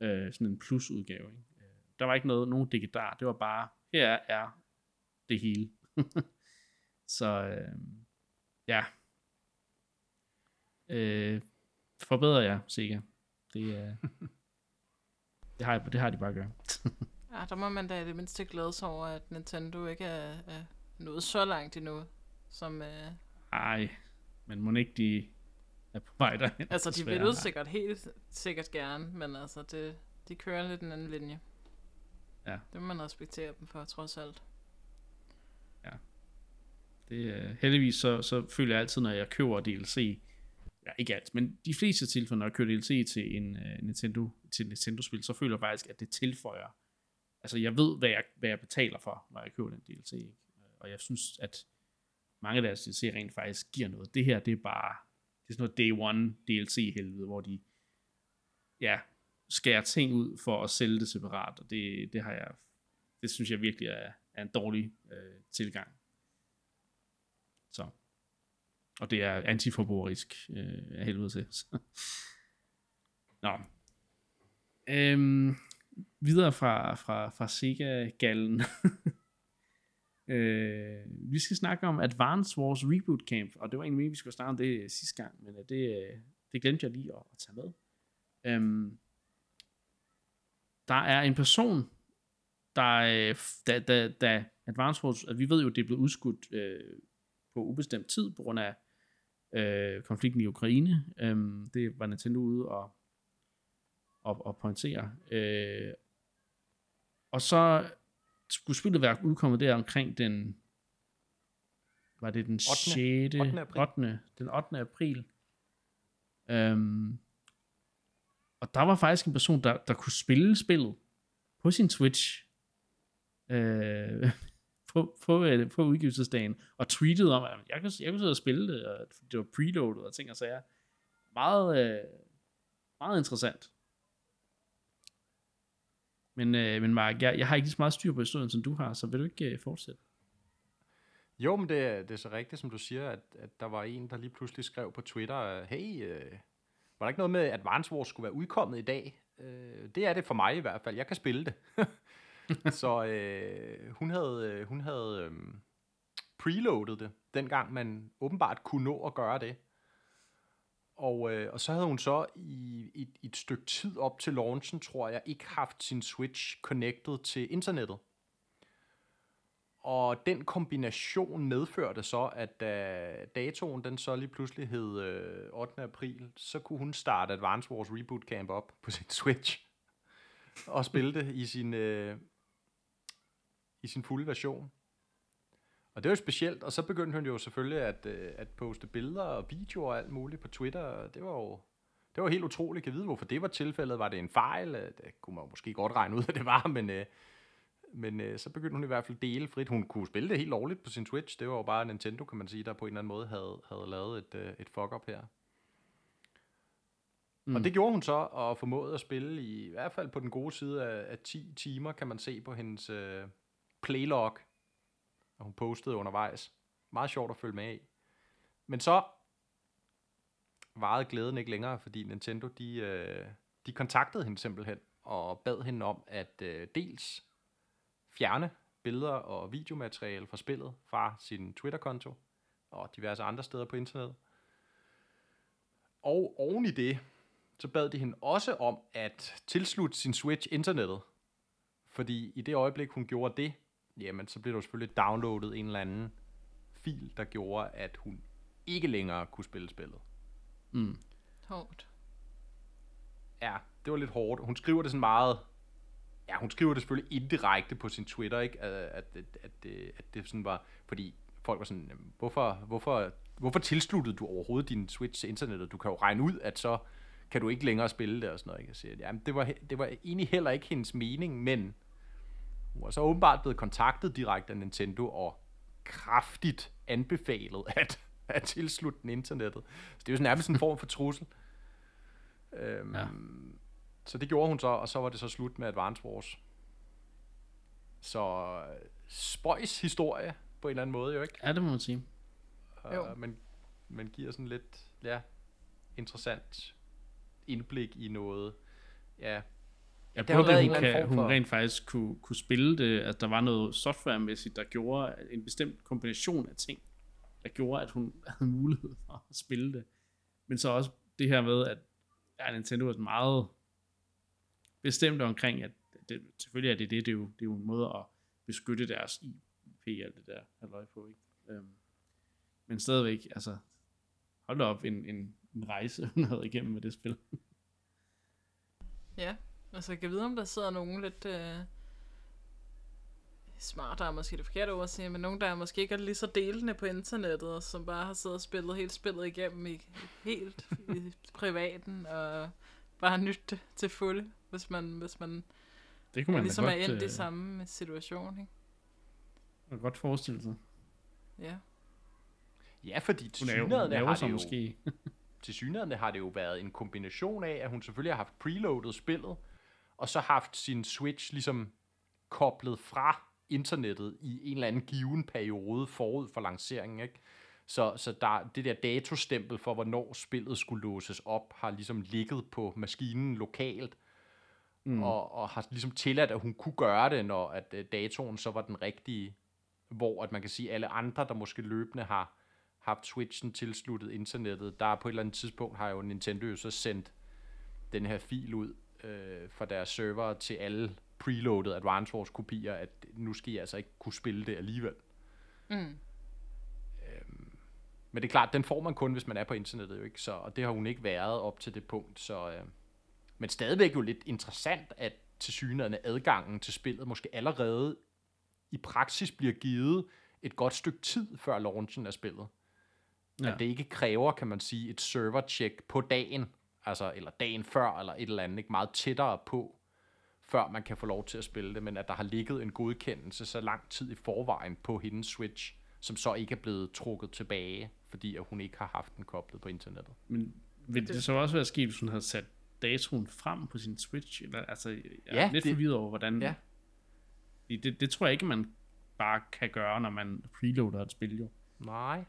Øh, sådan en plus-udgave. Ikke? Øh, der var ikke noget, nogen digidar. Det var bare, her er det hele. [LAUGHS] så øh, ja. Øh, forbedrer jeg, sikkert. Det, øh, [LAUGHS] det, har, det har de bare gjort. [LAUGHS] Ja, der må man da i det mindste glæde sig over, at Nintendo ikke er, er nået så langt endnu, som... Øh... Ej, men må ikke de er på vej derhen? [LAUGHS] Altså, de vil sikkert helt sikkert gerne, men altså, det, de kører lidt en anden linje. Ja. Det må man respektere dem for, trods alt. Ja. Det, uh, heldigvis så, så føler jeg altid, når jeg køber DLC, ja, ikke alt, men de fleste tilfælde, når jeg køber DLC til en uh, Nintendo, til Nintendo-spil, så føler jeg faktisk, at det tilføjer altså jeg ved, hvad jeg, hvad jeg betaler for, når jeg køber den DLC, ikke? og jeg synes, at mange af deres DLC rent faktisk giver noget. Det her, det er bare, det er sådan noget day one DLC helvede, hvor de, ja, skærer ting ud for at sælge det separat, og det, det har jeg, det synes jeg virkelig er, er en dårlig øh, tilgang. Så. Og det er antiforbrugerisk øh, af helvede til. [LAUGHS] Nå. Øhm, videre fra, fra, fra Sega-gallen. [LAUGHS] øh, vi skal snakke om Advance Wars Reboot Camp, og det var egentlig vi skulle snakke om det øh, sidste gang, men øh, det, øh, det glemte jeg lige at, at tage med. Øhm, der er en person, der, da, da, da Advance Wars, at vi ved jo, at det er blevet udskudt øh, på ubestemt tid, på grund af øh, konflikten i Ukraine. Øhm, det var Nintendo ude og, og, og pointere. Øh, og så skulle spillet være udkommet der omkring den var det den 8. 6. 8. April. 8. den 8. april. Øhm, og der var faktisk en person, der, der kunne spille spillet på sin Twitch øh, [LAUGHS] på, på, øh, på udgivelsesdagen, og tweetede om, at jeg kunne, jeg kunne sidde og spille det, og det var preloaded og ting og sager. Meget, øh, meget interessant. Men, øh, men Mark, jeg, jeg har ikke så meget styr på historien, som du har, så vil du ikke øh, fortsætte? Jo, men det, det er så rigtigt, som du siger, at, at der var en, der lige pludselig skrev på Twitter, hey, øh, var der ikke noget med, at Advance Wars skulle være udkommet i dag? Øh, det er det for mig i hvert fald. Jeg kan spille det. [LAUGHS] så øh, hun havde, øh, hun havde øh, preloadet det, dengang man åbenbart kunne nå at gøre det. Og, øh, og så havde hun så i, i, i et stykke tid op til launchen, tror jeg, ikke haft sin Switch connected til internettet. Og den kombination medførte så, at da datoen den så lige pludselig hed øh, 8. april, så kunne hun starte Advance Wars Reboot Camp op på sin Switch og spille det i sin, øh, i sin fulde version. Og det var jo specielt, og så begyndte hun jo selvfølgelig at, øh, at poste billeder og videoer og alt muligt på Twitter, det var jo det var helt utroligt. Jeg vide, hvorfor det var tilfældet. Var det en fejl? Det kunne man måske godt regne ud, at det var, men, øh, men øh, så begyndte hun i hvert fald dele frit. Hun kunne spille det helt lovligt på sin Twitch. Det var jo bare Nintendo, kan man sige, der på en eller anden måde havde, havde lavet et, øh, et fuck-up her. Mm. Og det gjorde hun så, og formåede at spille i, i hvert fald på den gode side af, af 10 timer, kan man se på hendes øh, playlog, og hun postede undervejs. Meget sjovt at følge med i. Men så varede glæden ikke længere, fordi Nintendo, de, øh, de kontaktede hende simpelthen, og bad hende om at øh, dels fjerne billeder og videomateriale fra spillet fra sin Twitter-konto og diverse andre steder på internettet. Og oven i det, så bad de hende også om at tilslutte sin Switch internettet. Fordi i det øjeblik, hun gjorde det, jamen så blev der selvfølgelig downloadet en eller anden fil, der gjorde, at hun ikke længere kunne spille spillet. Mm. Hårdt. Ja, det var lidt hårdt. Hun skriver det sådan meget Ja, hun skriver det selvfølgelig indirekte på sin Twitter, ikke? At, at, at, at, det, at det sådan var, fordi folk var sådan, hvorfor, hvorfor, hvorfor tilsluttede du overhovedet din Switch til internettet? Du kan jo regne ud, at så kan du ikke længere spille det og sådan noget. Ikke? Jeg siger, jamen, det var, det var egentlig heller ikke hendes mening, men hun var så åbenbart blevet kontaktet direkte af Nintendo og kraftigt anbefalet [LAUGHS] at, at tilslutte den internettet. Så det er jo sådan nærmest en form for trussel. Øhm, ja. Så det gjorde hun så, og så var det så slut med Advance Wars. Så spøjs historie på en eller anden måde, jo ikke? Ja, det må man sige. Uh, jo. Men, men giver sådan lidt, ja, interessant indblik i noget, ja, jeg det at hun, kan, hun rent faktisk kunne, kunne spille det, at der var noget softwaremæssigt, der gjorde en bestemt kombination af ting, der gjorde, at hun havde mulighed for at spille det. Men så også det her med, at ja, Nintendo er meget bestemt omkring, at det, selvfølgelig er det det, det er, jo, det er jo en måde at beskytte deres IP og det der halløj på, ikke? Øhm, men stadigvæk, altså, hold da op en, en, en rejse, hun havde igennem med det spil. Ja, altså jeg kan vide, om der sidder nogen lidt øh, smartere, måske det forkerte ord at sige, men nogen, der måske ikke er lige så delende på internettet, og som bare har siddet og spillet helt spillet igennem i, helt i privaten, og bare nyt det til fulde, hvis man, hvis man, det kunne man ligesom godt, er endt i øh, samme situation. Ikke? Man kan godt forestille sig. Ja. Ja, fordi til synligheden har det jo... Måske. [LAUGHS] [LAUGHS] til synligheden har det jo været en kombination af, at hun selvfølgelig har haft preloadet spillet, og så haft sin Switch ligesom koblet fra internettet i en eller anden given periode forud for lanceringen, ikke? Så, så der, det der datostempel for, hvornår spillet skulle låses op, har ligesom ligget på maskinen lokalt, mm. og, og har ligesom tilladt, at hun kunne gøre det, når at øh, datoen så var den rigtige, hvor at man kan sige, at alle andre, der måske løbende har haft Switchen tilsluttet internettet, der på et eller andet tidspunkt har jo Nintendo jo så sendt den her fil ud øh, fra deres server til alle preloaded Advance Wars kopier, at nu skal I altså ikke kunne spille det alligevel. Mm. Øhm, men det er klart, den får man kun, hvis man er på internettet jo ikke, så, og det har hun ikke været op til det punkt, så... Øh, men stadigvæk jo lidt interessant, at til synligheden adgangen til spillet måske allerede i praksis bliver givet et godt stykke tid før launchen af spillet. Ja. At det ikke kræver, kan man sige, et server-check på dagen, altså, eller dagen før, eller et eller andet, ikke meget tættere på, før man kan få lov til at spille det, men at der har ligget en godkendelse så lang tid i forvejen på hendes Switch, som så ikke er blevet trukket tilbage, fordi at hun ikke har haft den koblet på internettet. Men vil det så også være sket, hvis hun havde sat datoen frem på sin Switch? Eller, altså, jeg er ja, lidt det, forvirret over, hvordan... Ja. Det, det tror jeg ikke, man bare kan gøre, når man preloader et spil, jo. Nej.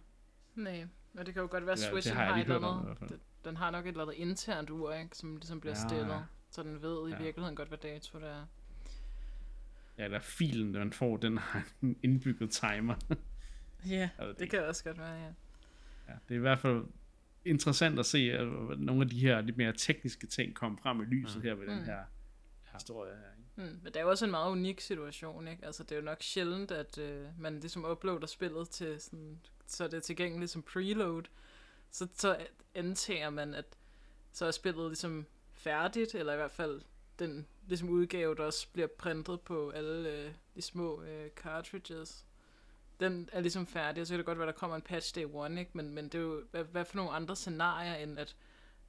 Nej, og det kan jo godt være, at Switchen ja, har, har et eller andet... Den har nok et eller andet internt ur, ikke, som ligesom bliver ja. stillet, så den ved i ja. virkeligheden godt, hvad dato det er. Ja, eller filen, man får, den har en indbygget timer. ja, det, det kan også godt være, ja. Ja, det er i hvert fald interessant at se, at nogle af de her lidt mere tekniske ting komme frem i lyset mm. her ved mm. den her historie her. Ikke? Mm, men det er jo også en meget unik situation, ikke? Altså, det er jo nok sjældent, at øh, man ligesom uploader spillet til sådan, så det er tilgængeligt som preload. Så, så antager man, at så er spillet ligesom færdigt, eller i hvert fald den ligesom udgave, der også bliver printet på alle øh, de små øh, cartridges den er ligesom færdig, og så kan det godt være, der kommer en patch day one, ikke? Men, men det er jo, hvad, hvad for nogle andre scenarier, end at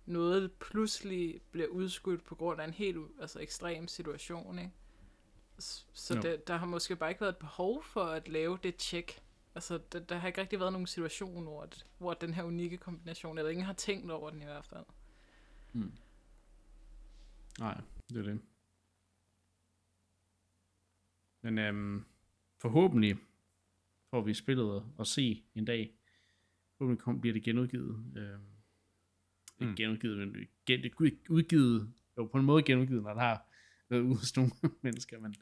noget pludselig bliver udskudt på grund af en helt altså, ekstrem situation, ikke? Så no. det, der har måske bare ikke været et behov for at lave det tjek. Altså, der, der har ikke rigtig været nogen situation, hvor, at, hvor den her unikke kombination, eller ingen har tænkt over den i hvert fald. Mm. Nej, det er det. Men øhm, forhåbentlig får vi spillet og se en dag. Forhåbentlig kom, bliver det genudgivet. Øh, ikke mm. genudgivet, men gen, udgivet, jo på en måde genudgivet, når der har været ude hos nogle [LAUGHS] mennesker, men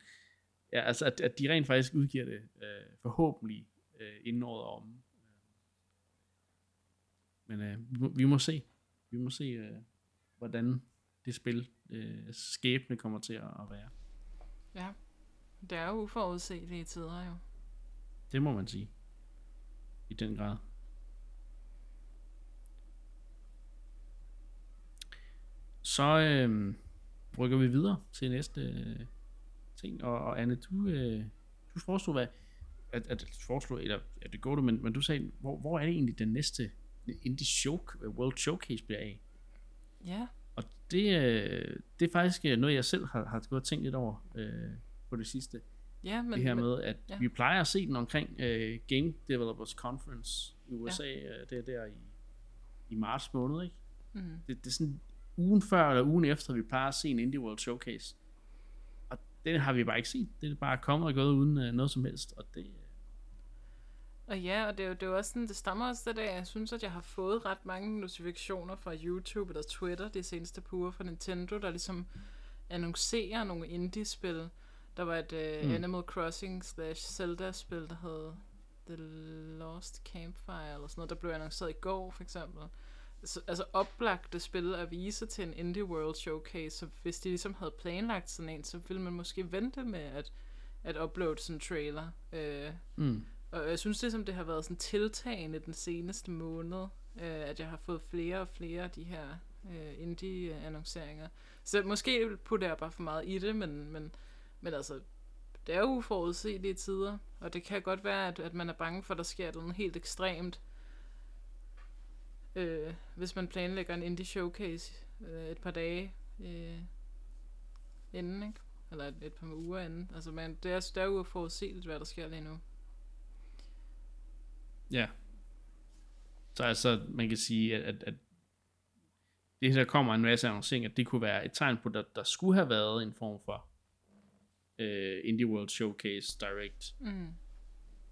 ja, altså at, at de rent faktisk udgiver det øh, forhåbentlig øh, inden året om. Men øh, vi, må, vi må se. Vi må se, øh, hvordan det spil øh, skæbne kommer til at, at være. Ja, det er jo uforudselige tider jo. Det må man sige. I den grad. Så øh, rykker vi videre til næste øh, ting. Og, og Anne, du, øh, du foreslog, hvad, at, at du foreslog, eller at det går du, men, men du sagde, hvor, hvor er det egentlig den næste Indie Show, World Showcase bliver af? Ja. Og det, øh, det er faktisk øh, noget, jeg selv har, har gået og tænkt lidt over øh, på det sidste. Ja, men, det her med, at ja. vi plejer at se den omkring uh, Game Developers Conference i USA, ja. uh, det er der i, i marts måned, ikke? Mm. Det, det er sådan ugen før eller ugen efter, vi plejer at se en Indie World Showcase. Og det har vi bare ikke set. Det er bare kommet og gået uden uh, noget som helst, og det... Og ja, og det er jo, det er jo også sådan, det stammer også det, at jeg synes, at jeg har fået ret mange notifikationer fra YouTube eller Twitter de seneste par uger fra Nintendo, der ligesom annoncerer nogle indie-spil, der var et uh, mm. Animal Crossing slash Zelda-spil, der hed The Lost Campfire, eller sådan noget, der blev annonceret i går, for eksempel. Så, altså oplagte spil at vise til en Indie World Showcase, så hvis de ligesom havde planlagt sådan en, så ville man måske vente med at, at uploade sådan en trailer. Uh, mm. Og jeg synes det som det har været sådan tiltagende den seneste måned, øh, at jeg har fået flere og flere af de her øh, indie-annonceringer. Så måske putter jeg bare for meget i det, men, men men altså, det er jo uforudsigelige tider, og det kan godt være, at, at man er bange for, at der sker noget helt ekstremt, øh, hvis man planlægger en indie showcase øh, et par dage øh, inden, ikke? Eller et, et par uger inden. Altså, man, det, er, det er jo uforudsigeligt, hvad der sker lige nu. Ja. Så altså, man kan sige, at, at, at det her kommer en masse annoncering, at det kunne være et tegn på, at der, der skulle have været en form for uh, Indie World Showcase Direct. Mm.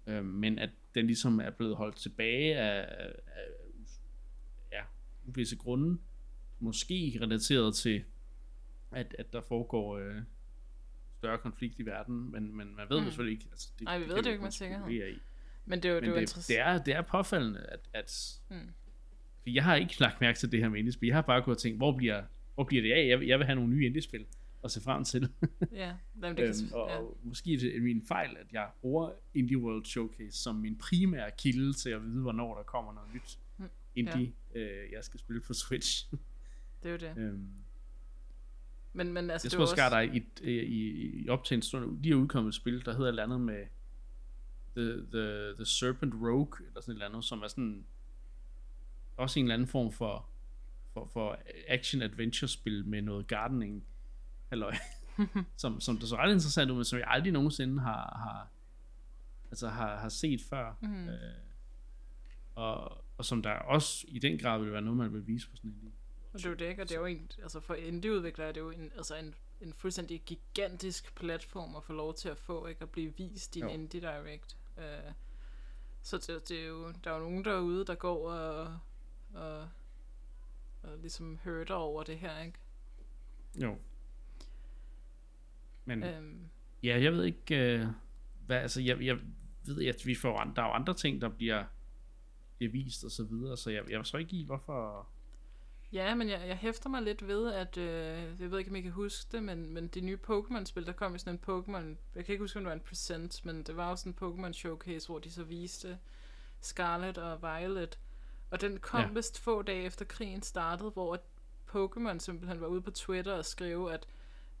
øh, men at den ligesom er blevet holdt tilbage af, af, af ja, visse grunde, måske relateret til, at, at der foregår øh, større konflikt i verden, men, men man ved mm. det selvfølgelig ikke. Altså, det, Nej, vi det ved det jo ikke med sikkerhed. I. Men det er jo, det, det, det, er, det er påfaldende, at, at mm. for jeg har ikke lagt mærke til det her med indiespil. Jeg har bare gået og tænkt, hvor bliver, hvor bliver det af? Jeg, jeg vil have nogle nye indiespil at se frem til. [LAUGHS] ja, jamen, det kan, øhm, og, ja. og måske er det min fejl, at jeg bruger Indie World Showcase som min primære kilde til at vide, hvornår der kommer noget nyt mm, indie, ja. øh, jeg skal spille på Switch. [LAUGHS] det er jo det. Øhm, men, men altså, jeg tror også... der i, i, i, i op til en stund, de har udkommet et spil, der hedder et eller andet med The, the, the Serpent Rogue, eller sådan et eller andet, som er sådan også en eller anden form for for, for action-adventure-spil med noget gardening halløj, [LAUGHS] som, som der så ret interessant ud, men som jeg aldrig nogensinde har, har, altså har, har set før. Mm. Øh, og, og som der også i den grad vil være noget, man vil vise på sådan en og det er jo det, ikke? Og det er jo en, altså for indieudviklere er det jo en, altså en, en fuldstændig gigantisk platform at få lov til at få, ikke? At blive vist din Indie Direct. Uh, så det, det er jo, der er jo nogen derude, der går og, og, og ligesom hørter over det her, ikke? Jo. Men, øhm. ja, jeg ved ikke, uh, hvad, altså, jeg, jeg ved, at vi får, der er jo andre ting, der bliver, bliver vist og så videre, så jeg, jeg så ikke i, hvorfor, Ja, men jeg, jeg hæfter mig lidt ved, at, øh, jeg ved ikke, om I kan huske det, men, men det nye Pokémon-spil, der kom i sådan en Pokémon, jeg kan ikke huske, om det var en present, men det var jo sådan en Pokémon-showcase, hvor de så viste Scarlet og Violet, og den kom ja. vist få dage efter krigen startede, hvor Pokémon simpelthen var ude på Twitter og skrev, at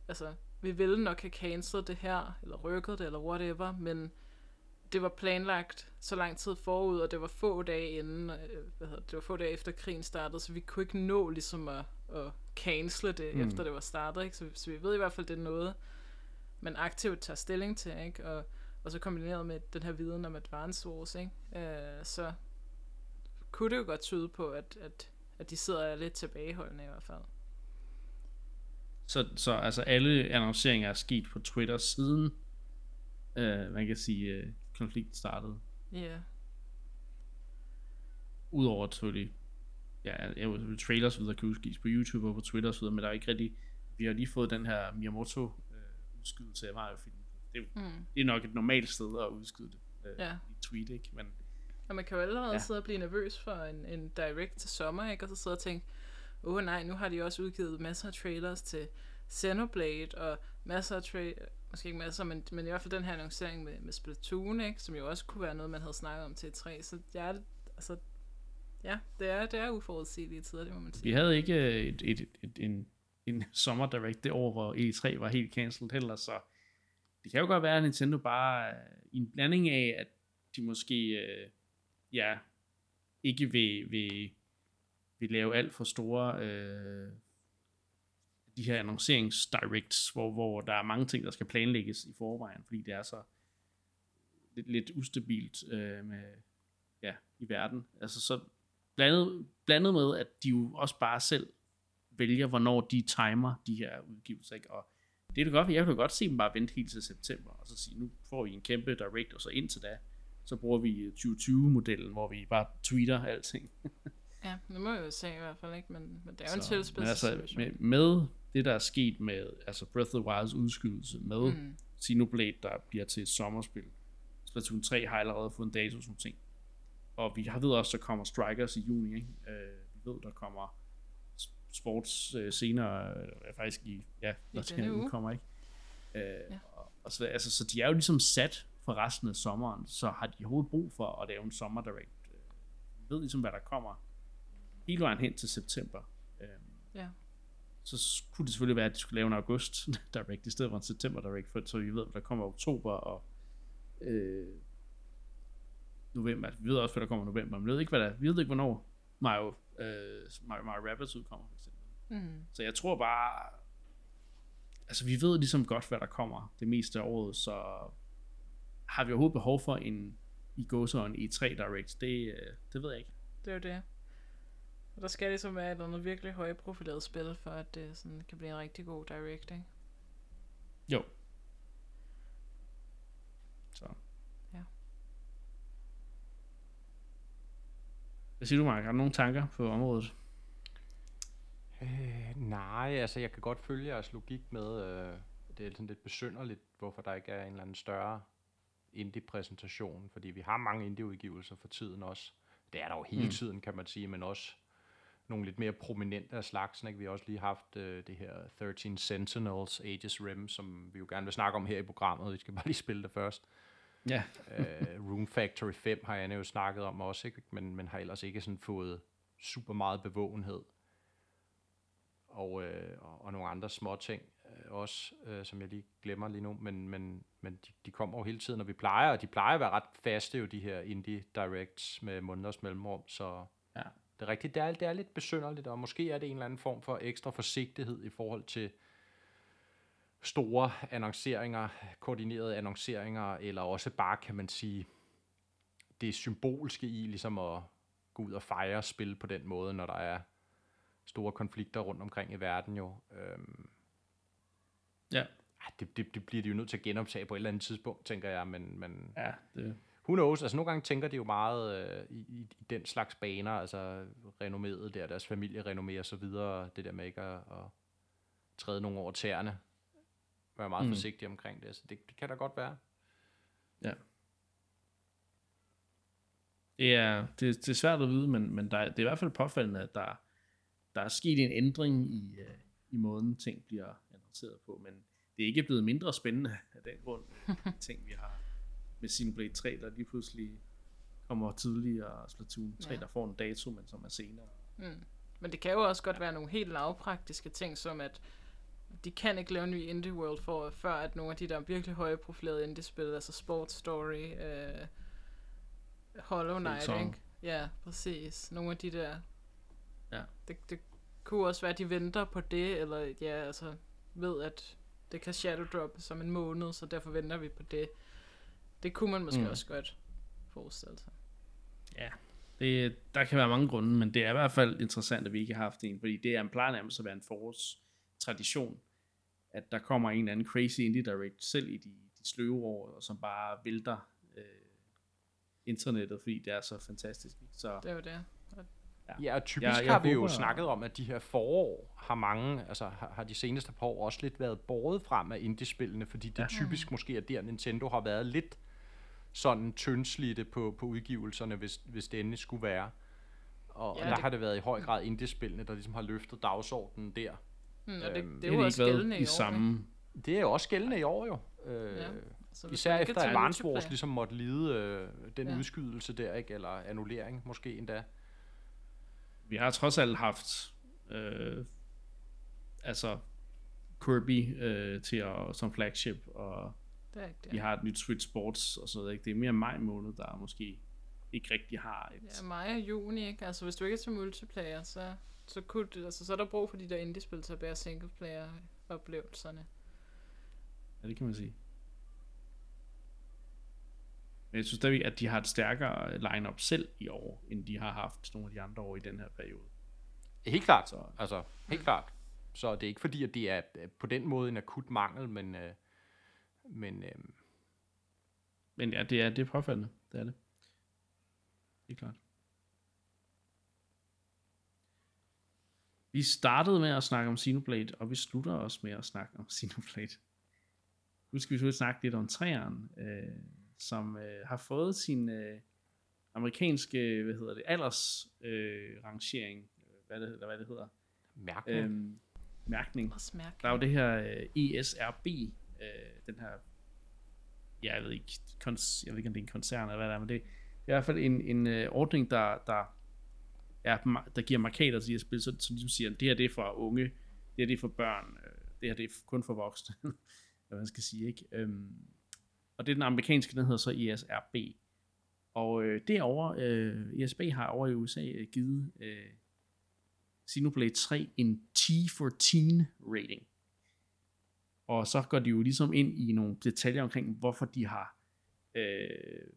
altså, vi ville nok have cancelled det her, eller rykket det, eller whatever, men det var planlagt så lang tid forud, og det var få dage inden, øh, hvad hedder, det var få dage efter krigen startede, så vi kunne ikke nå ligesom at, at cancele det, mm. efter det var startet, ikke? Så, så vi ved i hvert fald, det er noget, man aktivt tager stilling til, ikke? Og, og så kombineret med den her viden om Advance Wars, ikke? Øh, så kunne det jo godt tyde på, at, at, at de sidder lidt tilbageholdende i hvert fald. Så, så altså alle annonceringer er sket på Twitter siden, øh, man kan sige, øh, konflikten startede. Ja. Yeah. Udover selvfølgelig, ja, jeg trailers videre kan udskives på YouTube og på Twitter og så videre, men der er ikke rigtig, vi har lige fået den her Miyamoto øh, udskydelse af Mario-film. Det, mm. det er nok et normalt sted at udskyde det øh, ja. i tweet, ikke? Men, og man kan jo allerede ja. sidde og blive nervøs for en, en direct til sommer, ikke? Og så sidde og tænke, åh oh, nej, nu har de også udgivet masser af trailers til Xenoblade, og masser af tra- måske ikke masser, men, men i hvert fald den her annoncering med, med Splatoon, ikke, som jo også kunne være noget, man havde snakket om til e 3 så jeg altså, ja, det er, det er uforudsigelige tider, det må man sige. Vi havde ikke øh, et, et, et, et, en, en [LAUGHS] sommer direct det år, hvor E3 var helt cancelled heller, så det kan jo godt være, at Nintendo bare øh, i en blanding af, at de måske, øh, ja, ikke vil, vil, vil lave alt for store øh, de her annonceringsdirects, hvor, hvor der er mange ting, der skal planlægges i forvejen, fordi det er så lidt, lidt ustabilt øh, med, ja, i verden. Altså så blandet, blandet med, at de jo også bare selv vælger, hvornår de timer de her udgivelser, ikke? og det er det godt, jeg kan godt se dem bare vente helt til september, og så sige, nu får vi en kæmpe direct, og så indtil da, så bruger vi øh, 2020-modellen, hvor vi bare tweeter alting. [LAUGHS] ja, det må jeg jo se i hvert fald ikke, men, men det er jo en tilspidset altså, med, med det, der er sket med altså Breath of the Wild's udskydelse med mm. Xenoblade, der bliver til et sommerspil. Splatoon 3 har allerede fået en dato og sådan ting. Og vi har ved også, der kommer Strikers i juni. Ikke? Øh, vi ved, der kommer sports øh, senere, øh, faktisk i, ja, der skal kommer, ikke? Øh, ja. og, og så, altså, så de er jo ligesom sat for resten af sommeren, så har de overhovedet brug for at lave en sommer direct. Øh, vi ved ligesom, hvad der kommer hele vejen hen til september. Øh, ja så kunne det selvfølgelig være, at de skulle lave en august [LAUGHS] direct, i stedet for en september direct, for, så vi ved, at der kommer oktober og øh, november. Vi ved også, hvad der kommer november, men vi ved ikke, hvad der, vi ved ikke, hvornår Mario, øh, Mario, Mario Rabbids udkommer, for eksempel. Mm. Så jeg tror bare, altså vi ved ligesom godt, hvad der kommer det meste af året, så har vi overhovedet behov for en i gåsøjne E3 Direct, det, øh, det ved jeg ikke. Det er jo det. Og der skal ligesom være et eller andet virkelig højprofileret spil, for at det sådan kan blive en rigtig god directing. Jo. Så. Ja. Hvad siger du, Mark? Har du nogle tanker på området? Øh, nej, altså jeg kan godt følge jeres logik med, øh, det er sådan lidt besynderligt, hvorfor der ikke er en eller anden større indie-præsentation, fordi vi har mange indie-udgivelser for tiden også. Det er der jo hele mm. tiden, kan man sige, men også nogle lidt mere prominente af slagsen. Ikke? Vi har også lige haft øh, det her 13 Sentinels Aegis Rim, som vi jo gerne vil snakke om her i programmet. Vi skal bare lige spille det først. Ja. uh, Room Factory 5 har jeg jo snakket om også, ikke? Men, men har ellers ikke sådan fået super meget bevågenhed. Og, øh, og, og nogle andre små ting øh, også, øh, som jeg lige glemmer lige nu, men, men, men de, de kommer jo hele tiden, og vi plejer, og de plejer at være ret faste jo, de her indie directs med måneders mellemrum, så ja. Det er rigtigt, det er, det er lidt besynderligt, og måske er det en eller anden form for ekstra forsigtighed i forhold til store annonceringer, koordinerede annonceringer, eller også bare, kan man sige, det symbolske i ligesom at gå ud og fejre spil på den måde, når der er store konflikter rundt omkring i verden jo. Øhm, ja. Det, det, det bliver de jo nødt til at genoptage på et eller andet tidspunkt, tænker jeg, men, men ja, det... who knows, altså nogle gange tænker de jo meget øh, i, i, i den slags baner, altså renommet der, deres familie renommerer og så videre, det der med ikke at, at træde nogle over tæerne, være meget mm. forsigtig omkring det, så det, det kan da godt være. Ja. Det er, det, det er svært at vide, men, men der, det er i hvert fald påfaldende, at der, der er sket en ændring i, uh, i måden, ting bliver annonceret på, men det er ikke blevet mindre spændende af den grund, [LAUGHS] ting vi har med Xenoblade 3, der lige pludselig kommer tidligere, og Splatoon 3, ja. der får en dato, men som er senere. Mm. Men det kan jo også godt ja. være nogle helt lavpraktiske ting, som at de kan ikke lave en ny Indie World for, før at nogle af de der virkelig høje profilerede indie-spil, altså Sports Story, uh, Hollow Knight, ikke? Ja, præcis. Nogle af de der Ja. Det, det kunne også være, at de venter på det, eller ja, altså ved, at det kan shadow drop som en måned, så derfor venter vi på det. Det kunne man måske mm. også godt forestille sig. Ja, det, der kan være mange grunde, men det er i hvert fald interessant, at vi ikke har haft en, fordi det er en plejer nærmest at være en forårstradition, at der kommer en eller anden crazy indie direct selv i de, de sløve år, og som bare vælter øh, internettet, fordi det er så fantastisk. Så, det er jo det. Ja, ja og typisk ja, har vi jo snakket om, at de her forår har mange, altså har, har de seneste par år også lidt været båret frem af indie-spillene, fordi det ja. typisk måske er der, Nintendo har været lidt sådan tyndslidte på, på udgivelserne, hvis, hvis det endelig skulle være. Og, ja, og der det... har det været i høj grad indie-spillene, der ligesom har løftet dagsordenen der. Mm, og det, øhm, det, det er jo også gældende i, i år, samme... Det er jo også gældende i år jo. Øh, ja. Så Især efter at Advance Wars ligesom måtte lide øh, den ja. udskydelse der, ikke? eller annullering måske endda vi har trods alt haft øh, altså Kirby øh, til at, som flagship, og er ikke det. vi har et nyt Switch Sports og sådan noget. Ikke? Det er mere maj måned, der måske ikke rigtig har et... Ja, maj og juni, ikke? Altså, hvis du ikke er til multiplayer, så, så, kunne det, altså, så er der brug for de der indie-spil til at bære singleplayer-oplevelserne. Ja, det kan man sige. Men jeg synes stadigvæk, at de har et stærkere line-up selv i år, end de har haft nogle af de andre år i den her periode. Helt klart. Så, altså, helt mm. klart. Så det er ikke fordi, at det er på den måde en akut mangel, men, øh, men, øh, men ja, det er, det er påfaldende. Det er det. Helt klart. Vi startede med at snakke om Xenoblade, og vi slutter også med at snakke om Xenoblade. Nu skal vi selvfølgelig snakke lidt om træeren. Øh, som øh, har fået sin øh, amerikanske, hvad hedder det, alders øh, rangering, hvad det, eller hvad det hedder. Mærkning. Øhm, mærkning. Der er jo det her øh, ESRB, øh, den her, ja, jeg ved ikke, kons, jeg ved ikke, om det er en koncern eller hvad det er, men det, det er i hvert fald en, en øh, ordning, der, der, er, der giver markader til de her spil, så, så ligesom siger, det her det er for unge, det her det er for børn, øh, det her det er kun for voksne, [LAUGHS] hvad man skal sige, ikke? Øhm, og det er den amerikanske, den hedder så ESRB. Og øh, derovre, øh, ESB har over i USA øh, givet øh, Xenoblade 3 en T for Teen rating. Og så går de jo ligesom ind i nogle detaljer omkring, hvorfor de har øh,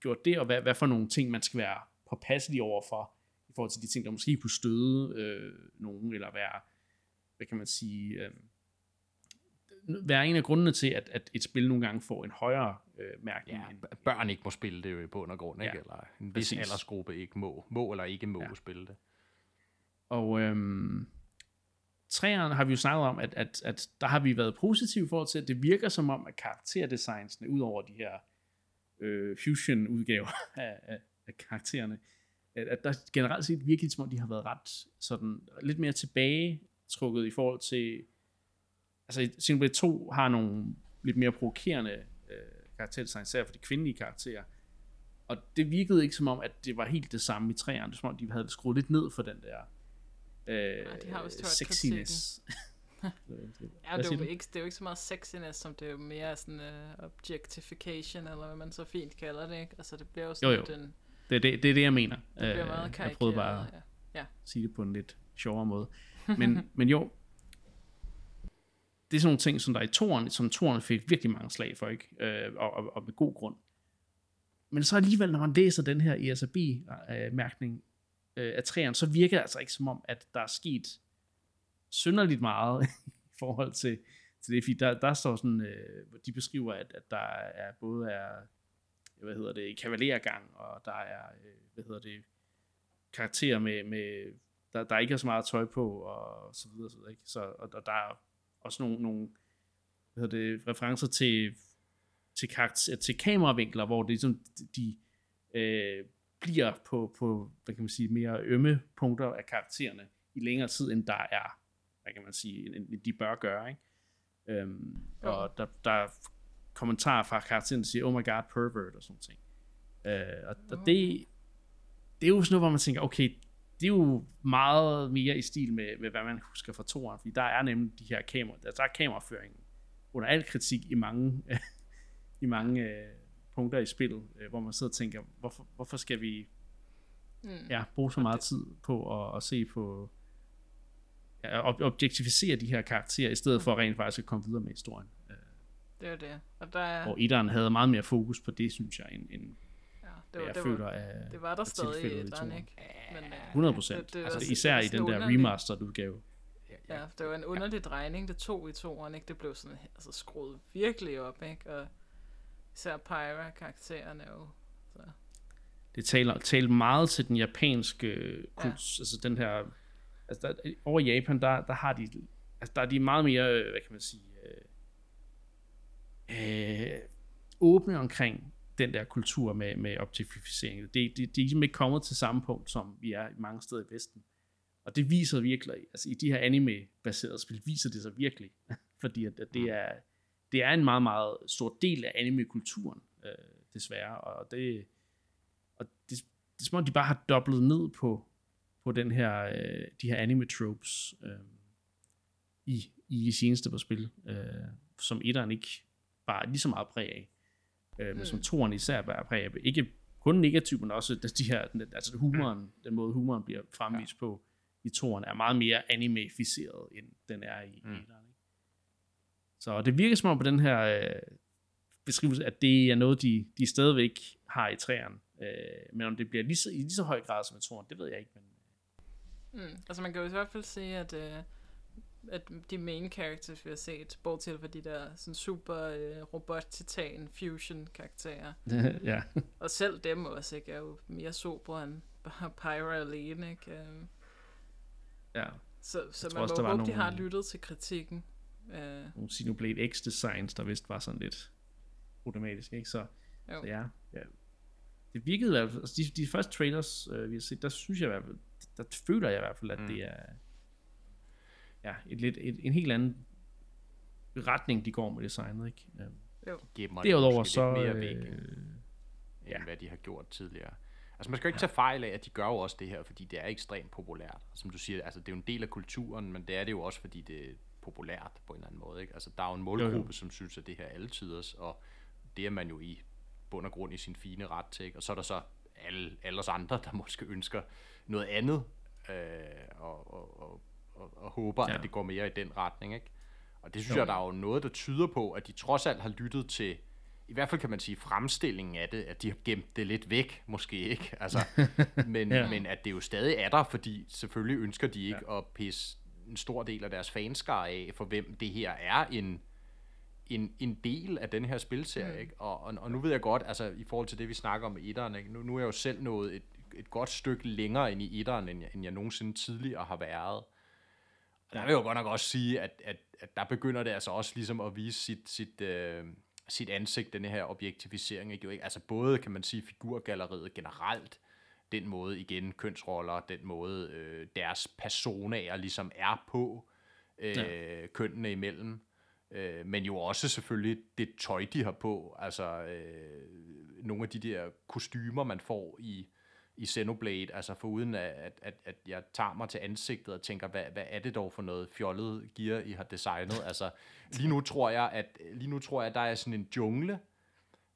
gjort det, og hvad, hvad for nogle ting, man skal være påpasselig over for, i forhold til de ting, der måske kunne støde øh, nogen, eller være, hvad kan man sige, øh, være en af grundene til, at, at et spil nogle gange får en højere øh, mærkning. Ja, end, børn ikke må spille det jo i bund og grund, ikke? Ja, eller en vis præcis. aldersgruppe ikke må, må eller ikke må ja. spille det. Og øhm, træerne har vi jo snakket om, at, at, at der har vi været positive i forhold til, at det virker som om, at karakterdesignsene, ud over de her øh, fusion-udgaver [LAUGHS] af, af, af karaktererne, at, at der generelt set virkelig som om, de har været ret sådan, lidt mere tilbagetrukket i forhold til, altså Xenoblade 2 har nogle lidt mere provokerende øh, karakterdesign, især for de kvindelige karakterer, og det virkede ikke som om, at det var helt det samme i træerne, som om de havde skruet lidt ned for den der øh, ja, de har også sexiness. [LAUGHS] ja, det er, jo ikke, det er jo ikke så meget sexiness, som det er jo mere sådan uh, objectification, eller hvad man så fint kalder det, ikke? Altså det bliver jo sådan jo, jo. den... Det er det, det, er det, jeg mener. Det bliver meget uh, jeg prøvede bare ja. Ja. sige det på en lidt sjovere måde. [LAUGHS] Men, men jo, det er sådan nogle ting, som der i toren, som toren fik virkelig mange slag for, ikke? Øh, og, og, og med god grund. Men så alligevel, når man læser den her ESRB-mærkning, øh, af træerne, så virker det altså ikke som om, at der er sket synderligt meget [LAUGHS] i forhold til, til det, fordi der, der står sådan, øh, de beskriver, at, at der er både er, hvad hedder det, kavalergang, og der er, øh, hvad hedder det, karakterer med, med der, der ikke er så meget tøj på, og så videre, så videre ikke? Så, og, og der er også nogle, nogle hvad hedder det, referencer til, til, karakter, til kameravinkler, hvor det ligesom, de, øh, bliver på, på hvad kan man sige, mere ømme punkter af karaktererne i længere tid, end der er, hvad kan man sige, end de bør gøre, ikke? Øhm, ja. Og der, der er kommentarer fra karakteren, der siger, oh my god, pervert, og sådan ting. Øh, og, og det, det er jo sådan noget, hvor man tænker, okay, det er jo meget mere i stil med, med hvad man husker fra toeren, fordi der er nemlig de her kameraer, der, der er kameraføring under al kritik i mange, [LAUGHS] i mange øh, punkter i spillet, øh, hvor man sidder og tænker, hvorfor, hvorfor skal vi mm. ja, bruge så meget tid på at, at se på ja, ob- objektificere de her karakterer, i stedet for rent faktisk at komme videre med historien. Øh, det er det. Og der er... Hvor etteren havde meget mere fokus på det, synes jeg, end, end ja, det var, jeg det føler var, af Det var der stadig i etteren, ikke? Men, uh, 100 procent. Det, det altså, det, især i den der remastered udgave. Ja, det var en underlig drejning, det tog i toeren, ikke? Det blev sådan altså, skruet virkelig op, ikke? Og Især Pyra-karaktererne jo. Så. Det taler, taler meget til den japanske ja. altså den her, altså der, over Japan, der, der har de, altså der er de meget mere, hvad kan man sige, øh, øh, åbne omkring den der kultur med, med objektificering. Det, det, det er ligesom ikke kommet til samme punkt, som vi er i mange steder i Vesten. Og det viser virkelig, altså i de her anime-baserede spil, viser det sig virkelig, [LAUGHS] fordi at, at det mm. er, det er en meget, meget stor del af anime-kulturen, øh, desværre, og det, og det, det er som om, de bare har dobblet ned på, på den her, øh, de her anime-tropes øh, i, i de seneste på spil, øh, som etteren ikke bare lige så meget præg af, øh, men mm. som toeren især bare præg af. Ikke kun negativt, men også de her, altså humoren, mm. den måde humoren bliver fremvist ja. på i toeren, er meget mere animificeret, end den er i mm. etteren. Så det virker som om på den her øh, beskrivelse, at det er noget, de, de stadigvæk har i træerne. Øh, men om det bliver lige så, i lige så høj grad som i toren, det ved jeg ikke. Men... Mm, altså man kan jo i hvert fald sige, at, øh, at de main characters, vi har set, bortset fra de der sådan super øh, robot-titan fusion karakterer. [LAUGHS] ja. Og selv dem også, ikke, er jo mere sobre end Pyra alene, ikke? Øh. Ja. Så, så man må håbe, nogle... de har lyttet til kritikken. Uh, nogle Xenoblade X designs, der vist var sådan lidt problematisk, ikke? Så, så ja, ja, det virkede i hvert fald, altså de, de første trailers, øh, vi har set, der synes jeg i hvert fald, der føler jeg i hvert fald, at mm. det er ja, et lidt, et, en helt anden retning, de går med designet, ikke? Um, jo. Derudover så... Mere væk, øh, end ja. hvad de har gjort tidligere. Altså man skal jo ikke tage fejl af, at de gør jo også det her, fordi det er ekstremt populært. Som du siger, altså det er jo en del af kulturen, men det er det jo også, fordi det, populært på en eller anden måde. Ikke? Altså, der er jo en målgruppe, jo, jo. som synes, at det her er tiders, og det er man jo i bund og grund i sin fine ret til. Ikke? Og så er der så alle, alle os andre, der [LAUGHS] måske ønsker noget andet, øh, og, og, og, og, og håber, ja. at det går mere i den retning. Ikke? Og det synes jo. jeg, der er jo noget, der tyder på, at de trods alt har lyttet til, i hvert fald kan man sige, fremstillingen af det, at de har gemt det lidt væk, måske ikke, altså, [LAUGHS] men, ja. men at det jo stadig er der, fordi selvfølgelig ønsker de ikke ja. at pisse en stor del af deres fanskare af, for hvem det her er en en, en del af den her spilserie, mm. ikke? Og, og, og nu ved jeg godt, altså i forhold til det, vi snakker om i etteren, ikke? Nu, nu er jeg jo selv nået et, et godt stykke længere ind i etteren, end jeg, end jeg nogensinde tidligere har været. Og der vil jeg jo godt nok også sige, at, at, at der begynder det altså også ligesom at vise sit, sit, øh, sit ansigt, den her objektivisering. Ikke? Altså både, kan man sige, figurgalleriet generelt, den måde igen, kønsroller, den måde øh, deres personager ligesom er på, øh, ja. kønnene imellem. Øh, men jo også selvfølgelig det tøj, de har på. Altså øh, nogle af de der kostymer, man får i, i Xenoblade, altså foruden at, at, at jeg tager mig til ansigtet og tænker, hvad, hvad er det dog for noget fjollet gear, I har designet? Altså, lige nu tror jeg, at lige nu tror jeg, at der er sådan en jungle,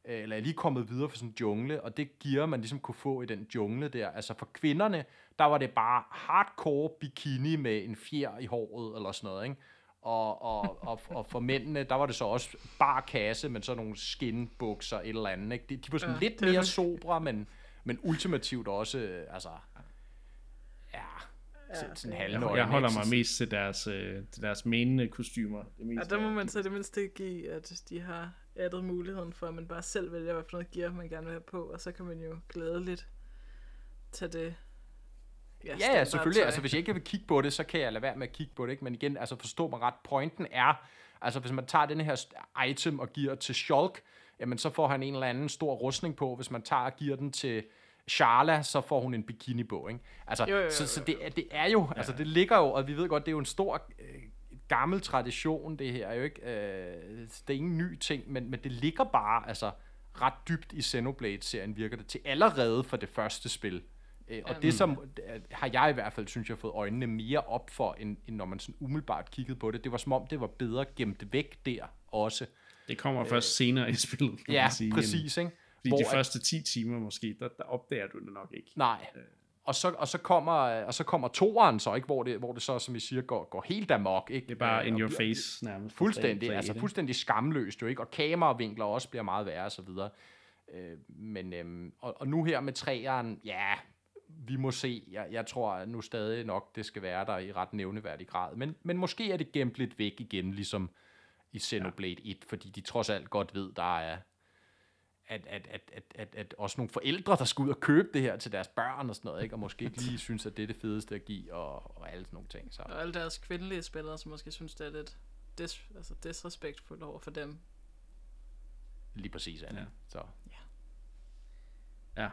eller er lige kommet videre for sådan en jungle, og det gear, man ligesom kunne få i den jungle der. Altså for kvinderne, der var det bare hardcore bikini med en fjer i håret, eller sådan noget, ikke? Og, og, og, og for mændene, der var det så også bar kasse, men så nogle skinbukser, et eller andet, ikke? De, de var sådan ja, lidt mere sobre, men, men ultimativt også, altså, ja, ja sådan okay. jeg, jeg holder mig mest til deres, øh, til deres menende kostymer. Det mest ja, der må man så det mindste give, at de har addet muligheden for, at man bare selv vælger, hvad for noget gear man gerne vil have på, og så kan man jo glædeligt tage det Ja, ja, ja selvfølgelig. Altså, hvis jeg ikke vil kigge på det, så kan jeg lade være med at kigge på det. Ikke? Men igen, altså forstå mig ret. Pointen er, altså hvis man tager den her item og giver til Shulk, jamen så får han en eller anden stor rustning på. Hvis man tager og giver den til Charla, så får hun en bikini på. Ikke? Altså, jo, jo, jo, jo. Så, så det, det er jo, ja. altså det ligger jo, og vi ved godt, det er jo en stor øh, gammel tradition, det her er jo ikke, øh, det er ingen ny ting, men, men det ligger bare, altså ret dybt i Xenoblade-serien virker det til allerede for det første spil. Øh, og det som har jeg i hvert fald, synes jeg, fået øjnene mere op for, end, end når man sådan umiddelbart kiggede på det. Det var som om, det var bedre gemt væk der også. Det kommer øh, først senere i spillet, kan ja, man sige. præcis, ikke? Fordi Hvor de første 10 timer måske, der, der opdager du det nok ikke. Nej, øh. Og så, og så kommer og så kommer toeren så ikke hvor det hvor det så som I siger går, går helt amok ikke det er bare in your face nærmest fuldstændig altså fuldstændig skamløst jo ikke og kameravinkler også bliver meget værre og så videre øh, men øhm, og, og nu her med træeren ja vi må se. Jeg, jeg tror nu stadig nok, det skal være der i ret nævneværdig grad. Men, men måske er det gemt lidt væk igen, ligesom i Xenoblade ja. 1, fordi de trods alt godt ved, der er at, at, at, at, at, at også nogle forældre, der skal ud og købe det her til deres børn og sådan noget, ikke? og måske ikke lige synes, at det er det fedeste at give, og, og alle sådan nogle ting. Så. Og alle deres kvindelige spillere, som måske synes, det er lidt dis, altså disrespektfuldt over for dem. Lige præcis, Anna. Ja. Så. Ja. Ja,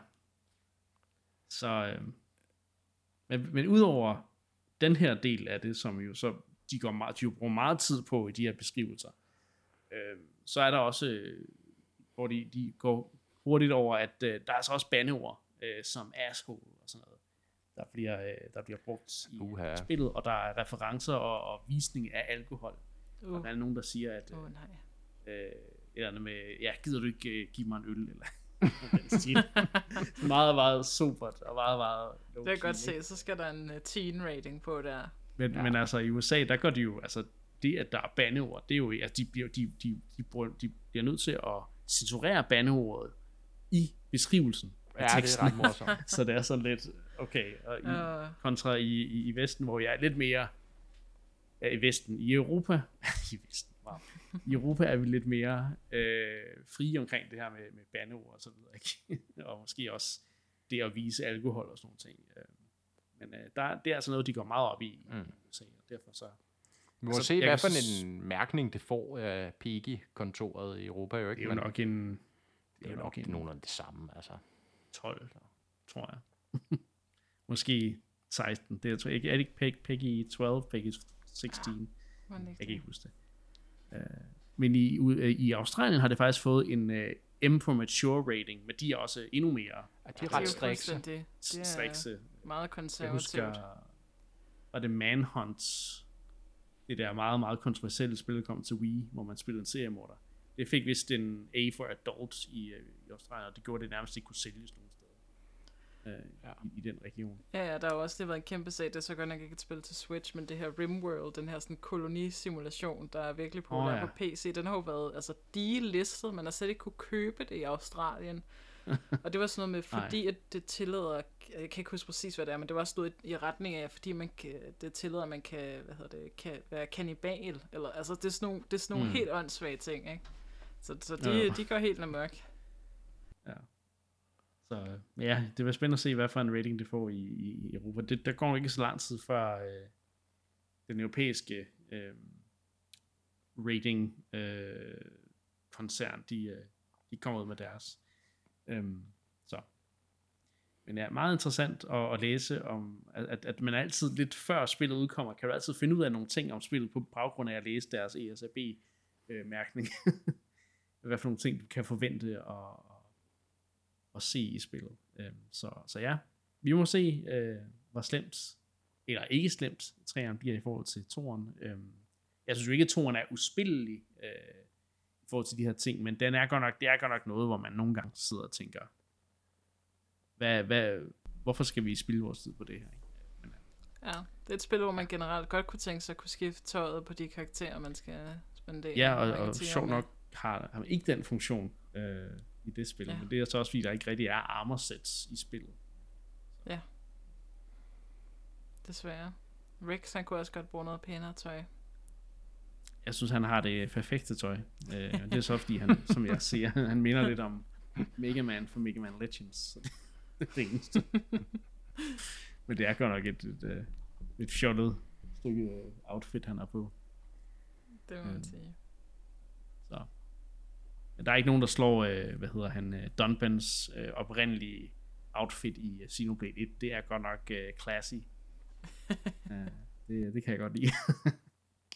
så, øh, men, men udover den her del af det, som jo så de, går meget, de jo bruger meget tid på i de her beskrivelser, øh, så er der også, øh, hvor de, de går hurtigt over, at øh, der er så også bandeord, øh, som asshole og sådan noget, der bliver, øh, der bliver brugt i uh-huh. spillet, og der er referencer og, og visning af alkohol. Uh. Og der er nogen, der siger, at øh, uh, nej. Øh, eller andet med, ja, gider du ikke øh, give mig en øl, eller [LAUGHS] meget, meget supert og meget, meget Det kan godt se, så skal der en uh, teen rating på der. Men, ja. men altså i USA, der går de jo, altså det at der er bandeord, det er jo, altså de bliver, de, de, de, bruger, de bliver nødt til at censurere bandeordet i beskrivelsen af ja, teksten. det er ret morsomt. [LAUGHS] så det er sådan lidt, okay, og i, uh. kontra i, i, i Vesten, hvor jeg er lidt mere, ja, i Vesten, i Europa, [LAUGHS] i Vesten, wow. I Europa er vi lidt mere øh, frie omkring det her med, med bandeord og så videre, ikke? [LAUGHS] og måske også det at vise alkohol og sådan nogle ting. Øh, men øh, der, det er altså noget, de går meget op i mm. i USA, og derfor så... Vi må altså, se, hvad for en mærkning det får af PEGI-kontoret i Europa. Jo ikke? Det er jo nok en... Det er, det jo nok, nok en, nogenlunde det samme, altså. 12, tror jeg. [LAUGHS] Måske 16. Det er, tror jeg ikke. Er det ikke PEGI 12, PEGI 16? Ja, jeg kan ikke huske det. Øh, men i, i Australien har det faktisk fået en uh, M for mature rating, men de er også endnu mere ja, de er ret strikse. Det, det er strikse. meget konservativt. Jeg husker, var det Manhunt, det der meget, meget kontroversielle spil, der kom til Wii, hvor man spillede en seriemorder. Det fik vist en A for Adults i, uh, i Australien, og det gjorde det nærmest ikke kunne sælges nogen øh, ja. i, i den region. Ja, ja, der har også det været en kæmpe sag, det er så godt nok ikke et spil til Switch, men det her Rimworld, den her sådan kolonisimulation, der er virkelig populær oh, ja. på PC, den har jo været altså delistet, man har slet ikke kunne købe det i Australien. [LAUGHS] og det var sådan noget med, fordi at det tillader, jeg kan ikke huske præcis, hvad det er, men det var stået i retning af, fordi man kan, det tillader, at man kan, hvad hedder det, kan være kannibal, eller, altså det er sådan nogle, det er sådan nogle mm. helt åndssvage ting, ikke? Så, så de, ja. de går helt amok. Ja. Så ja, det var spændende at se, hvad for en rating det får i, i Europa. Det, der går ikke så lang tid før øh, den europæiske øh, rating øh, koncern, de, øh, de kommer ud med deres. Øhm, så. Men ja, meget interessant at, at læse om, at, at man altid lidt før spillet udkommer, kan du altid finde ud af nogle ting om spillet på baggrund af at læse deres ESRB-mærkning. Øh, [LAUGHS] Hvad for nogle ting, du kan forvente at, at se i spillet. Øhm, så, så ja, vi må se, øh, hvor slemt, eller ikke slemt, træerne bliver i forhold til toren. Øhm, jeg synes jo ikke, at toren er uspillelig øh, forhold til de her ting, men den er godt nok, det er godt nok noget, hvor man nogle gange sidder og tænker, hvad, hvad, hvorfor skal vi spille vores tid på det her? Men, ja, det er et spil, hvor man generelt godt kunne tænke sig at kunne skifte tøjet på de karakterer, man skal spendere. Ja, og, og sjovt nok har, har ikke den funktion øh, i det spil, ja. men det er så også fordi, der ikke rigtig er armor sets i spillet. Ja. Desværre. Rex, han kunne også godt bruge noget pænere tøj. Jeg synes, han har det perfekte tøj. Øh, det er så fordi, han, som jeg siger, han minder lidt om Mega Man fra Mega Man Legends. Så det, er det eneste. Men det er godt nok et, et, et, et fjollet stykke outfit, han har på. Det må man øh, sige. Så. Der er ikke nogen, der slår, øh, hvad hedder han, øh, Dunbans øh, oprindelige outfit i uh, Xenoblade 1. Det er godt nok øh, classy. [LAUGHS] ja, det, det kan jeg godt lide.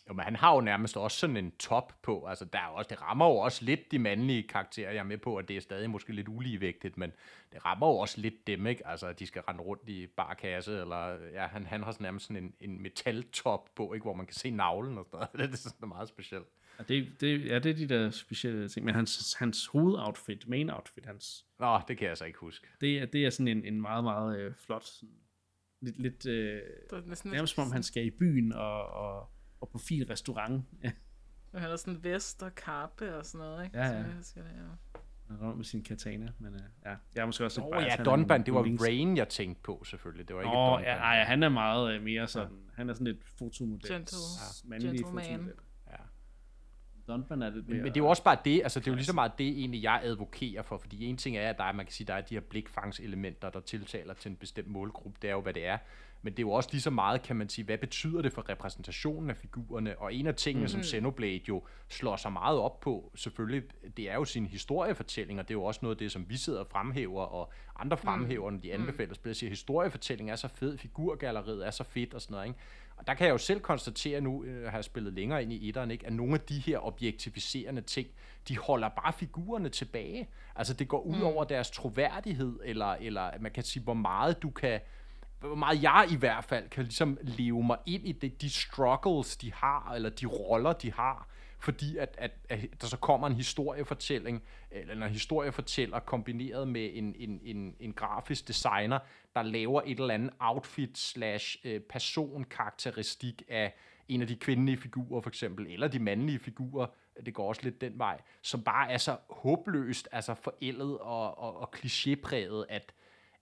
Jo, men han har jo nærmest også sådan en top på. Altså, der er også, det rammer jo også lidt de mandlige karakterer. Jeg er med på, at det er stadig måske lidt uligevægtigt, men det rammer jo også lidt dem, ikke? Altså, at de skal rende rundt i barkasse, eller ja, han, han har sådan nærmest sådan en, en metaltop på, ikke? Hvor man kan se navlen og sådan noget. [LAUGHS] Det er sådan meget specielt. Ja, det, det, ja, det er de der specielle ting. Men hans, hans hovedoutfit, main outfit, hans... Nå, det kan jeg så ikke huske. Det, er, det er sådan en, en meget, meget øh, flot... Sådan, lidt, lidt øh, nærmest som om han skal i byen og, og og på fin restaurant. Ja. Og han har sådan vest og kappe og sådan noget, ikke? Ja, ja. Så jeg det, ja. Han rundt med sin katana, men uh, ja, jeg er måske også lidt oh, ja, Donban, det var links. Rain, jeg tænkte på selvfølgelig. Det var ikke oh, ja, nej, han er meget uh, mere sådan, ja. han er sådan lidt fotomodel. Gentle, ja. mandlig fotomodel. Ja. Dunban er lidt mere... Men, men det er jo også bare det, altså det er jo lige så meget det egentlig, jeg advokerer for, fordi en ting er, at der er, man kan sige, der er de her blikfangselementer, der tiltaler til en bestemt målgruppe, det er jo, hvad det er. Men det er jo også lige så meget, kan man sige, hvad betyder det for repræsentationen af figurerne? Og en af tingene, mm. som Xenoblade jo slår sig meget op på, selvfølgelig, det er jo sin historiefortælling, og det er jo også noget af det, som vi sidder og fremhæver, og andre fremhæver, når de mm. anbefaler spil, siger, historiefortælling er så fed, figurgalleriet er så fedt og sådan noget, ikke? Og der kan jeg jo selv konstatere nu, øh, har jeg spillet længere ind i etteren, ikke, at nogle af de her objektiviserende ting, de holder bare figurerne tilbage. Altså det går ud mm. over deres troværdighed, eller, eller man kan sige, hvor meget du kan hvor meget jeg i hvert fald kan ligesom leve mig ind i det, de struggles, de har, eller de roller, de har, fordi at, at, at der så kommer en historiefortælling, eller en historiefortæller kombineret med en, en, en, en grafisk designer, der laver et eller andet outfit slash øh, personkarakteristik af en af de kvindelige figurer for eksempel, eller de mandlige figurer, det går også lidt den vej, som bare er så håbløst, altså forældet og, og, og klichépræget, at,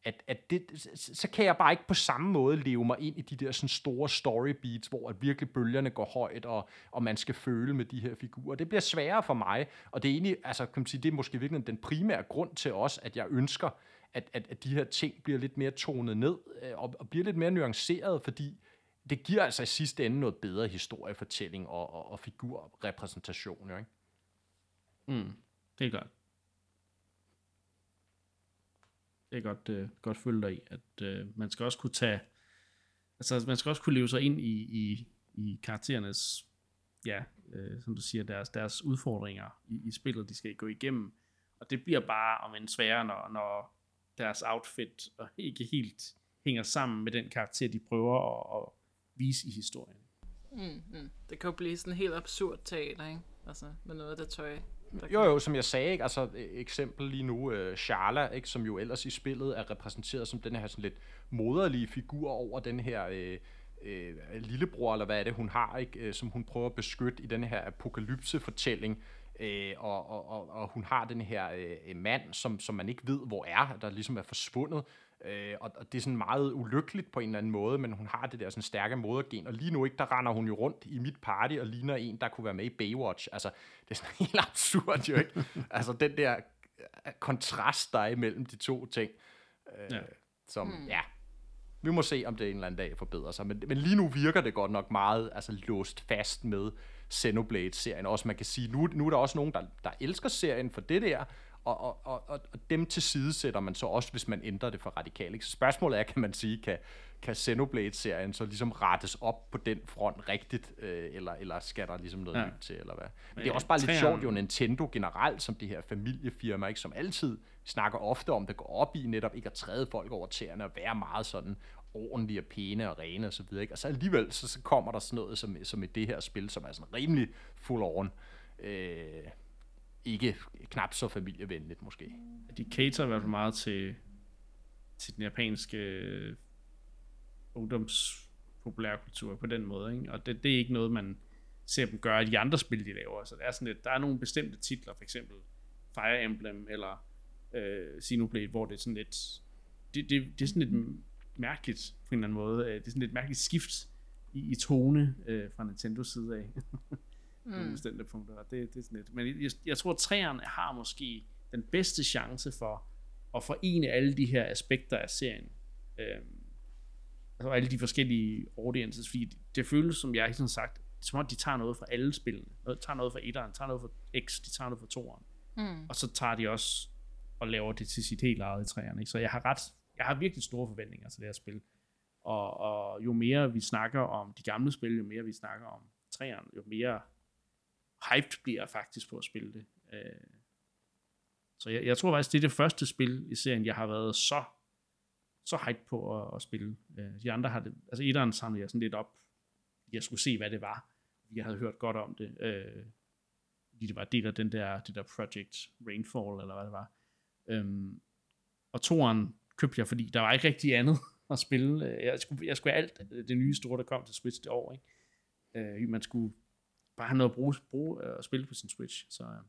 at, at det, så kan jeg bare ikke på samme måde leve mig ind i de der sådan store story beats, hvor at virkelig bølgerne går højt, og, og man skal føle med de her figurer. Det bliver sværere for mig, og det er egentlig, altså kan man sige, det er måske virkelig den primære grund til os, at jeg ønsker, at, at, at de her ting bliver lidt mere tonet ned, øh, og, og bliver lidt mere nuanceret, fordi det giver altså i sidste ende noget bedre historiefortælling og, og, og figurrepræsentation, jo, ikke? Mm, det er godt jeg godt, øh, godt følge dig i, at øh, man skal også kunne tage, altså man skal også kunne leve sig ind i, i, i karakterernes, ja, øh, som du siger, deres, deres udfordringer i, i spillet, de skal gå igennem, og det bliver bare om en sværere, når, når deres outfit og ikke helt hænger sammen med den karakter, de prøver at, at vise i historien. Mm, mm. Det kan jo blive sådan helt absurd teater, ikke? Altså med noget af det tøj, jo, jo, som jeg sagde, ikke? altså eksempel lige nu, uh, Charla, ikke? som jo ellers i spillet er repræsenteret som den her sådan lidt moderlige figur over den her uh, øh, lillebror, eller hvad er det, hun har, ikke, øh, som hun prøver at beskytte i den her apokalypse-fortælling, øh, og, og, og, og hun har den her øh, mand, som, som man ikke ved, hvor er, der ligesom er forsvundet, øh, og, og det er sådan meget ulykkeligt på en eller anden måde, men hun har det der sådan stærke modergen, og lige nu ikke, der render hun jo rundt i mit party og ligner en, der kunne være med i Baywatch. Altså, det er sådan [LAUGHS] helt absurd jo, ikke? [LAUGHS] altså, den der øh, kontrast, der er imellem de to ting, øh, ja. som, hmm. ja, vi må se, om det en eller anden dag forbedrer sig. Men, men lige nu virker det godt nok meget altså, låst fast med Xenoblade-serien. Også man kan sige, nu, nu er der også nogen, der, der elsker serien for det der, og, og, og, og dem til side sætter man så også, hvis man ændrer det for radikalt. Så spørgsmålet er, kan man sige, kan, kan Xenoblade-serien så ligesom rettes op på den front rigtigt, øh, eller, eller skal der ligesom noget ja. nyt til, eller hvad? Men det er også bare lidt sjovt, jo Nintendo generelt, som det her familiefirma, ikke, som altid snakker ofte om, det går op i netop ikke at træde folk over tæerne, og være meget sådan ordentlige og pæne og rene og så videre, ikke? Og så alligevel, så, så kommer der sådan noget som, som i det her spil, som er sådan rimelig full on. Øh, ikke knap så familievenligt måske. De cater i hvert fald meget til, til den japanske øh, ungdoms populærkultur på den måde, ikke? og det, det er ikke noget, man ser dem gøre i de andre spil, de laver. Så det er sådan lidt, der er nogle bestemte titler, for eksempel Fire Emblem eller øh, Xenoblade, hvor det er sådan lidt, det, det, det er sådan lidt mærkeligt på en eller anden måde. Øh, det er sådan lidt mærkeligt skift i, i tone øh, fra Nintendos side af. [LAUGHS] mm. på bestemte punkter, og det, det er sådan lidt. Men jeg, jeg tror, at træerne har måske den bedste chance for at forene alle de her aspekter af serien. Øhm, altså alle de forskellige audiences, fordi det, det føles, som jeg har sagt, som om de tager noget fra alle spillene. De tager noget fra etteren, tager noget fra X, de tager noget fra toeren. Mm. Og så tager de også og laver det til sit helt eget i træerne. Ikke? Så jeg har ret, jeg har virkelig store forventninger til det her spil. Og, og jo mere vi snakker om de gamle spil, jo mere vi snakker om træerne, jo mere hyped bliver faktisk på at spille det. Øh, så jeg, jeg tror faktisk, det er det første spil i serien, jeg har været så så hyped på at, at spille. Øh, de andre har det, altså etteren samlede jeg sådan lidt op, jeg skulle se, hvad det var. Jeg havde hørt godt om det, øh, fordi det var del af den der, det der Project Rainfall, eller hvad det var. Øhm, og toeren købte jeg, fordi der var ikke rigtig andet at spille. Øh, jeg skulle, jeg skulle alt det nye store, der kom til Switch det år. Ikke? Øh, man skulle bare have noget at bruge, bruge øh, og spille på sin Switch. Så. Øh.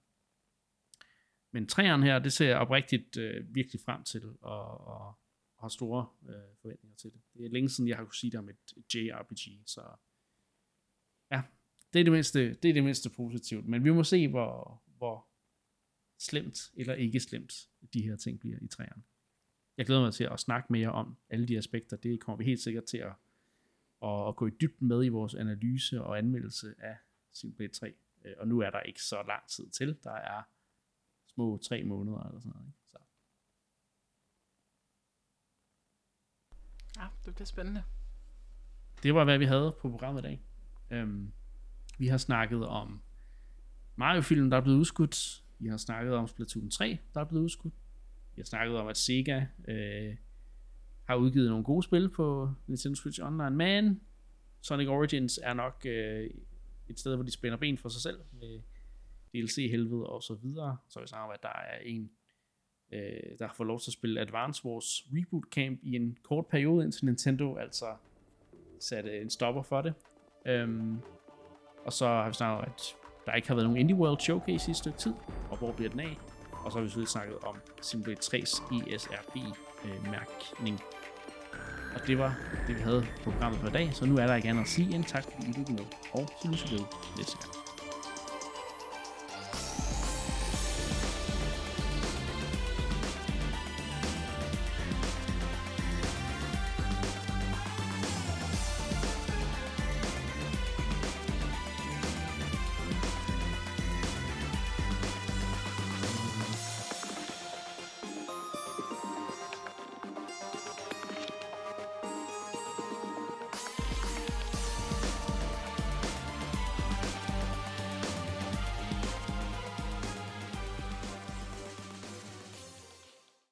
Men træerne her, det ser jeg oprigtigt øh, virkelig frem til, og, og har store øh, forventninger til det. Det er længe siden, jeg har kunne sige det om et, et JRPG, så ja, det er det mindste, det er det mindste positivt. Men vi må se, hvor, hvor slemt eller ikke slemt de her ting bliver i træerne. Jeg glæder mig til at snakke mere om alle de aspekter. Det kommer vi helt sikkert til at, at, at gå i dybden med i vores analyse og anmeldelse af Simplay 3. Øh, og nu er der ikke så lang tid til. Der er små tre måneder eller sådan noget. Ikke? Så. Ja, det bliver spændende. Det var, hvad vi havde på programmet i dag. Øhm, vi har snakket om Mario-filmen, der er blevet udskudt. Vi har snakket om Splatoon 3, der er blevet udskudt. Vi har snakket om, at Sega øh, har udgivet nogle gode spil på Nintendo Switch Online, men Sonic Origins er nok øh, et sted, hvor de spænder ben for sig selv med DLC-helvede og så videre. Så vi snakker om, at der er en, øh, der har fået lov til at spille Advance Wars Reboot Camp i en kort periode, indtil Nintendo altså satte en stopper for det. Øhm, og så har vi snakket om, at der ikke har været nogen Indie World Showcase i et stykke tid, og hvor bliver den af? Og så har vi selvfølgelig snakket om Simplay 3's ESRB-mærkning. Øh, og det var det, vi havde på programmet for i dag, så nu er der ikke andet at sige end tak, fordi I lyttede med, og så lyser vi ud næste gang.